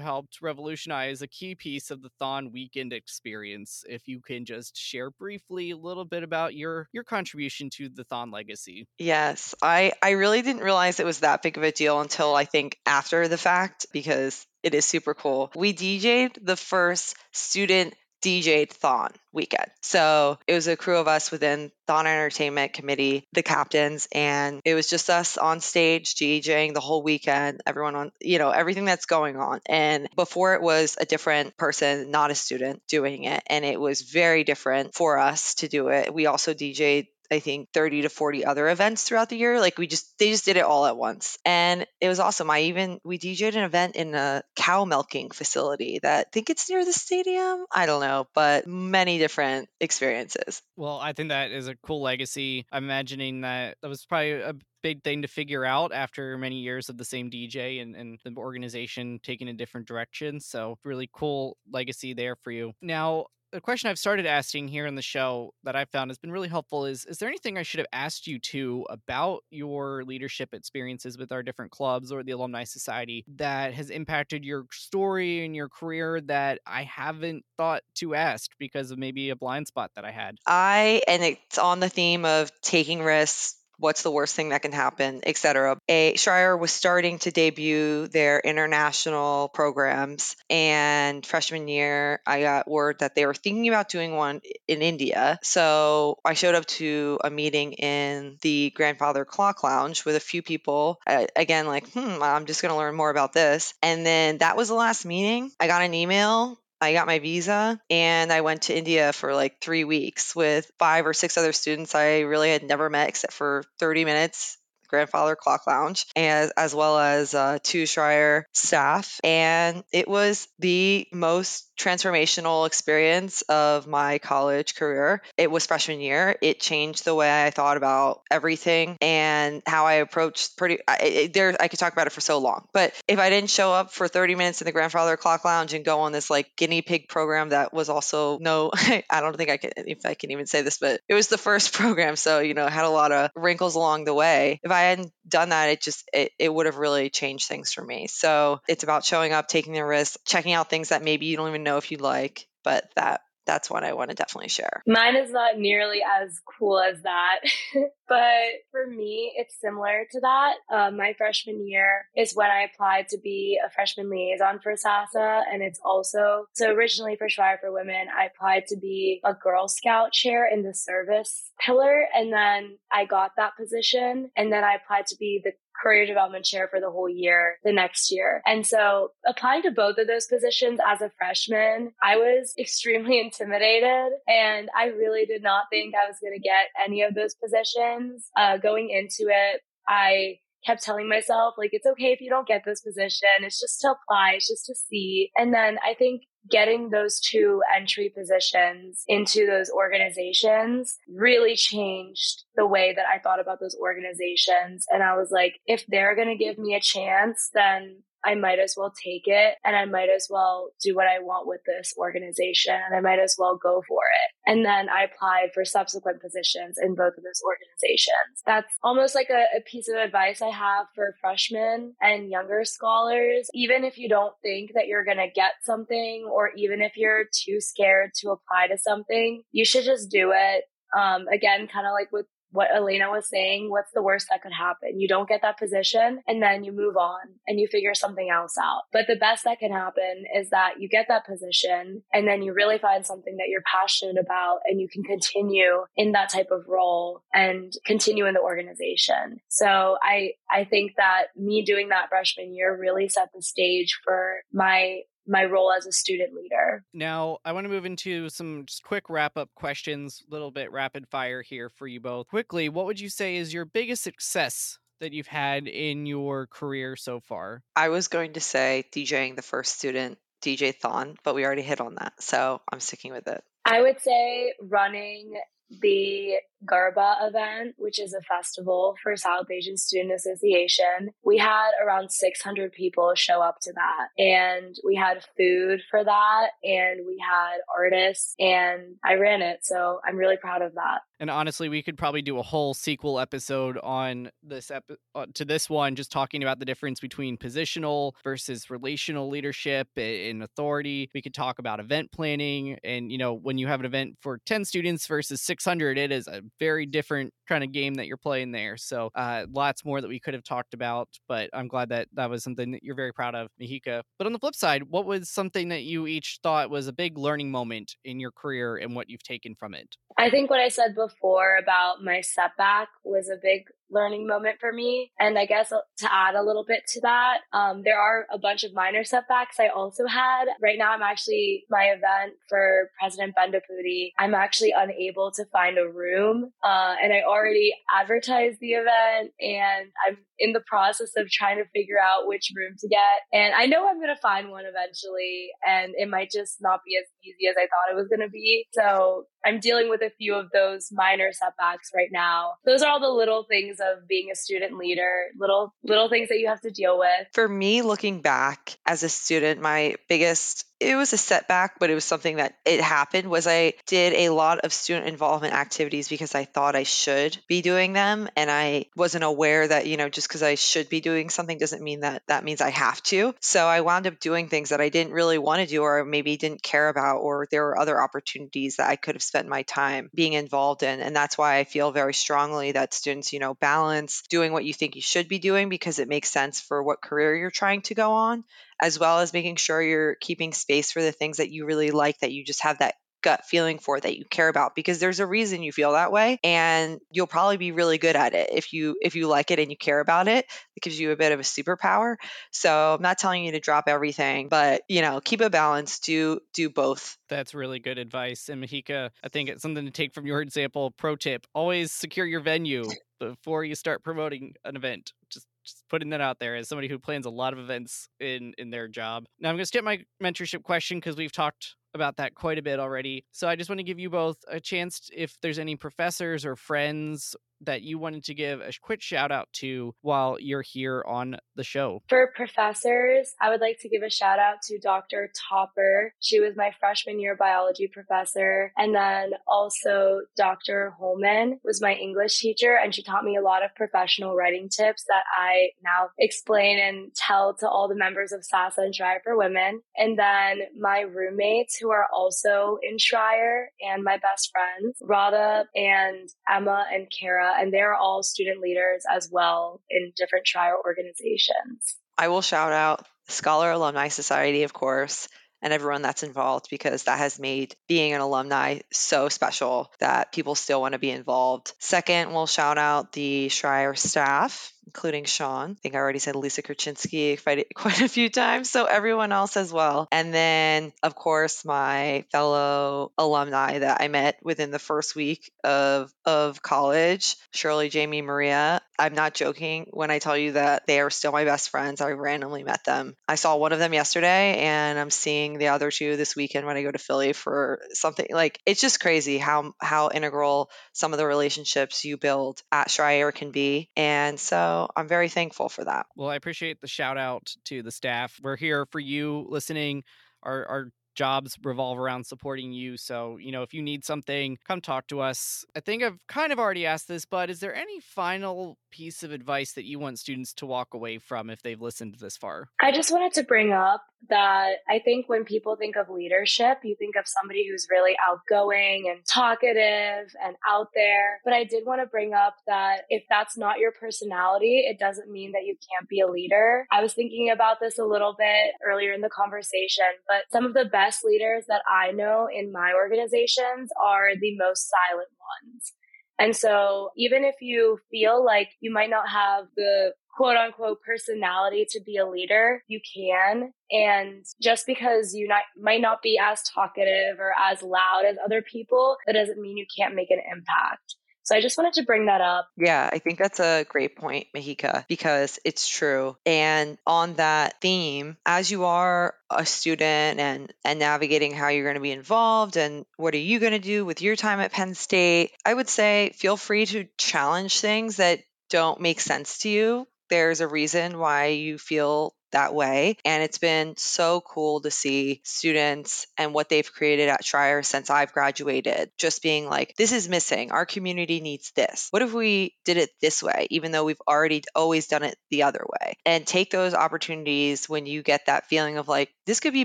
helped revolutionize a key piece of the Thon weekend experience. If you can just share briefly a little bit about your your contribution to the Thon legacy. Yes, I I really didn't realize it was that big of a deal until I think after the fact because it is super cool. We DJ'd the first student DJ'd Thon weekend. So it was a crew of us within Thon Entertainment Committee, the captains, and it was just us on stage DJing the whole weekend, everyone on, you know, everything that's going on. And before it was a different person, not a student, doing it. And it was very different for us to do it. We also DJ'd I think 30 to 40 other events throughout the year. Like we just they just did it all at once. And it was awesome. I even we DJ'd an event in a cow milking facility that I think it's near the stadium. I don't know, but many different experiences. Well, I think that is a cool legacy. I'm imagining that that was probably a big thing to figure out after many years of the same DJ and, and the organization taking a different direction. So really cool legacy there for you. Now, the question I've started asking here in the show that I found has been really helpful is is there anything I should have asked you to about your leadership experiences with our different clubs or the alumni society that has impacted your story and your career that I haven't thought to ask because of maybe a blind spot that I had? I and it's on the theme of taking risks what's the worst thing that can happen, etc. A Schreyer was starting to debut their international programs, and freshman year, I got word that they were thinking about doing one in India. So I showed up to a meeting in the Grandfather Clock Lounge with a few people. Uh, again, like, hmm, I'm just going to learn more about this. And then that was the last meeting. I got an email I got my visa and I went to India for like three weeks with five or six other students I really had never met except for 30 minutes grandfather clock lounge as as well as uh, two Schreyer staff. And it was the most transformational experience of my college career. It was freshman year. It changed the way I thought about everything and how I approached pretty I, there I could talk about it for so long. But if I didn't show up for 30 minutes in the grandfather clock lounge and go on this like guinea pig program that was also no I don't think I can if I can even say this but it was the first program so you know had a lot of wrinkles along the way. If I hadn't done that it just it, it would have really changed things for me. So it's about showing up, taking the risk, checking out things that maybe you don't even know if you like, but that that's one I want to definitely share. Mine is not nearly as cool as that, but for me, it's similar to that. Um, my freshman year is when I applied to be a freshman liaison for SASA, and it's also so originally for Schreyer for Women, I applied to be a Girl Scout chair in the service pillar, and then I got that position, and then I applied to be the career development chair for the whole year the next year. And so applying to both of those positions as a freshman, I was extremely intimidated and I really did not think I was going to get any of those positions. Uh, going into it, I kept telling myself, like, it's okay if you don't get this position. It's just to apply, it's just to see. And then I think getting those two entry positions into those organizations really changed the way that I thought about those organizations. And I was like, if they're going to give me a chance, then I might as well take it and I might as well do what I want with this organization and I might as well go for it. And then I applied for subsequent positions in both of those organizations. That's almost like a, a piece of advice I have for freshmen and younger scholars. Even if you don't think that you're going to get something or even if you're too scared to apply to something, you should just do it. Um, again, kind of like with what Elena was saying, what's the worst that could happen? You don't get that position and then you move on and you figure something else out. But the best that can happen is that you get that position and then you really find something that you're passionate about and you can continue in that type of role and continue in the organization. So I, I think that me doing that freshman year really set the stage for my my role as a student leader. Now, I want to move into some just quick wrap up questions, a little bit rapid fire here for you both. Quickly, what would you say is your biggest success that you've had in your career so far? I was going to say DJing the first student, DJ Thon, but we already hit on that. So I'm sticking with it. I would say running the Garba event, which is a festival for South Asian Student Association. We had around 600 people show up to that and we had food for that and we had artists and I ran it. So I'm really proud of that. And honestly, we could probably do a whole sequel episode on this epi- uh, to this one, just talking about the difference between positional versus relational leadership and authority. We could talk about event planning and, you know, when you have an event for 10 students versus 600, it is a very different kind of game that you're playing there. So uh, lots more that we could have talked about, but I'm glad that that was something that you're very proud of, Mahika. But on the flip side, what was something that you each thought was a big learning moment in your career and what you've taken from it? I think what I said before about my setback was a big learning moment for me. And I guess to add a little bit to that, um, there are a bunch of minor setbacks I also had. Right now, I'm actually my event for President Bendapudi. I'm actually unable to find a room, uh, and I already advertised the event, and I'm in the process of trying to figure out which room to get. And I know I'm going to find one eventually, and it might just not be as easy as I thought it was going to be. So I'm dealing with a few of those minor setbacks right now. Those are all the little things of being a student leader, little little things that you have to deal with. For me, looking back as a student, my biggest it was a setback, but it was something that it happened was I did a lot of student involvement activities because I thought I should be doing them and I wasn't aware that, you know, just because I should be doing something doesn't mean that that means I have to. So I wound up doing things that I didn't really want to do or maybe didn't care about or there were other opportunities that I could have spent my time being involved in and that's why I feel very strongly that students, you know, balance doing what you think you should be doing because it makes sense for what career you're trying to go on as well as making sure you're keeping space for the things that you really like that you just have that gut feeling for that you care about because there's a reason you feel that way and you'll probably be really good at it if you if you like it and you care about it. It gives you a bit of a superpower. So i'm not telling you to drop everything but you know keep a balance do do both. That's really good advice and mahika i think it's something to take from your example. Pro tip always secure your venue before you start promoting an event. Just just putting that out there as somebody who plans a lot of events in in their job. Now I'm going to skip my mentorship question because we've talked about that quite a bit already. So I just want to give you both a chance if there's any professors or friends that you wanted to give a quick shout out to while you're here on the show? For professors, I would like to give a shout out to Dr. Topper. She was my freshman year biology professor. And then also Dr. Holman was my English teacher, and she taught me a lot of professional writing tips that I now explain and tell to all the members of SASA and Schreyer for Women. And then my roommates who are also in Schreyer and my best friends, Radha and Emma and Kara and they're all student leaders as well in different Schreyer organizations. I will shout out Scholar Alumni Society, of course, and everyone that's involved because that has made being an alumni so special that people still want to be involved. Second, we'll shout out the Schreyer staff including Sean. I think I already said Lisa Kraczynski quite a few times, so everyone else as well. And then, of course, my fellow alumni that I met within the first week of of college, Shirley, Jamie, Maria. I'm not joking when I tell you that they are still my best friends. I randomly met them. I saw one of them yesterday, and I'm seeing the other two this weekend when I go to Philly for something. Like it's just crazy how how integral some of the relationships you build at Schreyer can be, and so I'm very thankful for that. Well, I appreciate the shout out to the staff. We're here for you listening. Our, our jobs revolve around supporting you. So, you know, if you need something, come talk to us. I think I've kind of already asked this, but is there any final piece of advice that you want students to walk away from if they've listened this far? I just wanted to bring up that I think when people think of leadership, you think of somebody who's really outgoing and talkative and out there. But I did want to bring up that if that's not your personality, it doesn't mean that you can't be a leader. I was thinking about this a little bit earlier in the conversation, but some of the best best leaders that I know in my organizations are the most silent ones. And so even if you feel like you might not have the quote unquote personality to be a leader, you can. And just because you not, might not be as talkative or as loud as other people, that doesn't mean you can't make an impact. So I just wanted to bring that up. Yeah, I think that's a great point, Mahika, because it's true. And on that theme, as you are a student and and navigating how you're going to be involved and what are you going to do with your time at Penn State, I would say feel free to challenge things that don't make sense to you. There's a reason why you feel that way. And it's been so cool to see students and what they've created at Schreyer since I've graduated, just being like, this is missing. Our community needs this. What if we did it this way, even though we've already always done it the other way? And take those opportunities when you get that feeling of like, this could be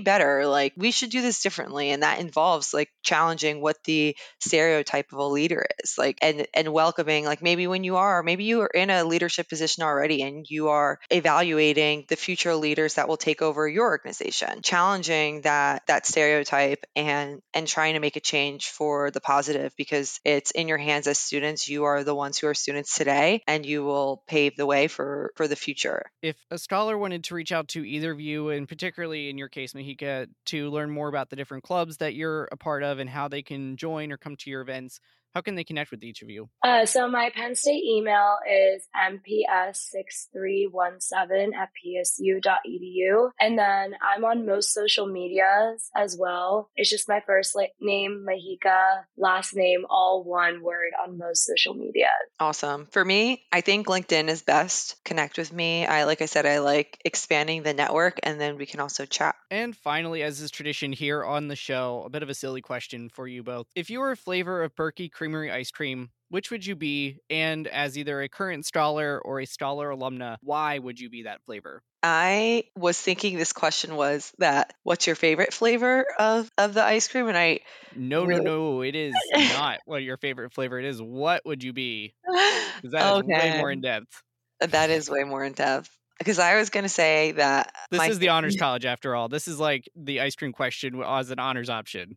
better. Like, we should do this differently. And that involves like challenging what the stereotype of a leader is, like, and, and welcoming, like, maybe when you are, maybe you are in a leadership position already and you are evaluating the future leaders that will take over your organization challenging that that stereotype and and trying to make a change for the positive because it's in your hands as students you are the ones who are students today and you will pave the way for for the future if a scholar wanted to reach out to either of you and particularly in your case mahika to learn more about the different clubs that you're a part of and how they can join or come to your events how can they connect with each of you? Uh, so my Penn State email is mps6317 at psu.edu. And then I'm on most social medias as well. It's just my first name, Mahika, last name, all one word on most social media. Awesome. For me, I think LinkedIn is best. Connect with me. I, like I said, I like expanding the network and then we can also chat. And finally, as is tradition here on the show, a bit of a silly question for you both. If you were a flavor of Berkey Creamery ice cream, which would you be? And as either a current scholar or a scholar alumna, why would you be that flavor? I was thinking this question was that what's your favorite flavor of, of the ice cream? And I No, really... no, no. It is not what your favorite flavor it is. What would you be? Because that okay. is way more in depth. That is way more in depth because I was going to say that this is the honors college after all. This is like the ice cream question as an honors option.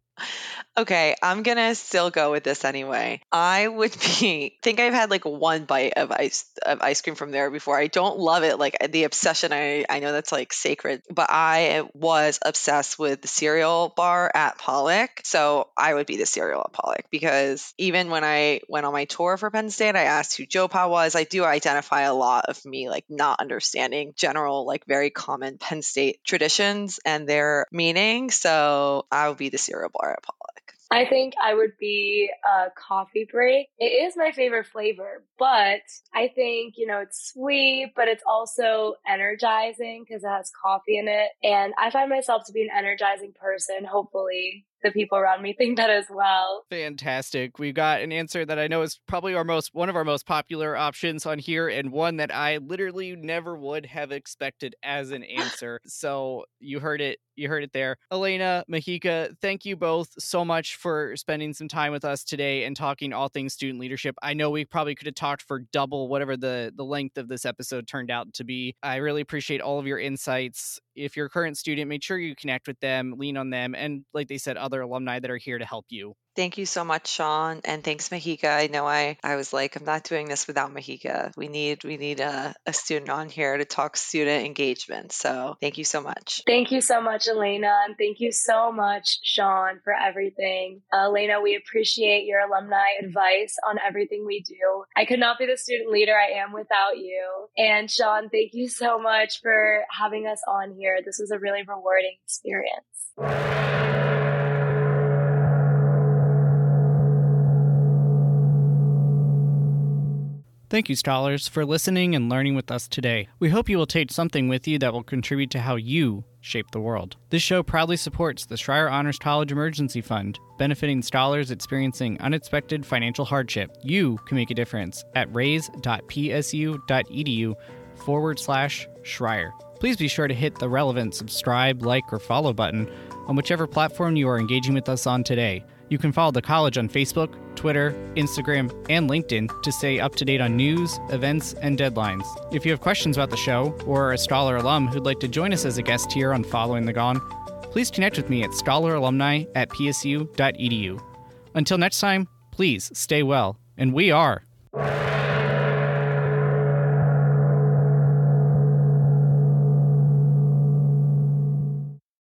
Okay, I'm to still go with this anyway. I would be think I've had like one bite of ice of ice cream from there before. I don't love it like the obsession I I know that's like sacred, but I was obsessed with the cereal bar at Pollock. So I would be the cereal at Pollock because even when I went on my tour for Penn State, I asked who Joe Pa was. I do identify a lot of me like not understanding general like very common Penn State traditions and their meaning. So I would be the cereal bar at Pollock. I think I would be a coffee break. It is my favorite flavor, but I think, you know, it's sweet, but it's also energizing because it has coffee in it. And I find myself to be an energizing person, hopefully the people around me think that as well. Fantastic. We got an answer that I know is probably our most one of our most popular options on here and one that I literally never would have expected as an answer. so you heard it you heard it there. Elena, Mahika, thank you both so much for spending some time with us today and talking all things student leadership. I know we probably could have talked for double whatever the the length of this episode turned out to be. I really appreciate all of your insights. If you're a current student, make sure you connect with them, lean on them, and like they said, other alumni that are here to help you. Thank you so much, Sean, and thanks, Mahika. I know I, I was like, I'm not doing this without Mahika. We need we need a, a student on here to talk student engagement. So thank you so much. Thank you so much, Elena, and thank you so much, Sean, for everything. Uh, Elena, we appreciate your alumni advice on everything we do. I could not be the student leader I am without you. And Sean, thank you so much for having us on here. This was a really rewarding experience. Thank you, scholars, for listening and learning with us today. We hope you will take something with you that will contribute to how you shape the world. This show proudly supports the Schreyer Honors College Emergency Fund, benefiting scholars experiencing unexpected financial hardship. You can make a difference at raise.psu.edu forward slash Schreyer. Please be sure to hit the relevant subscribe, like, or follow button on whichever platform you are engaging with us on today. You can follow the college on Facebook, Twitter, Instagram, and LinkedIn to stay up to date on news, events, and deadlines. If you have questions about the show or are a scholar alum who'd like to join us as a guest here on Following the Gong, please connect with me at scholaralumni at psu.edu. Until next time, please stay well, and we are.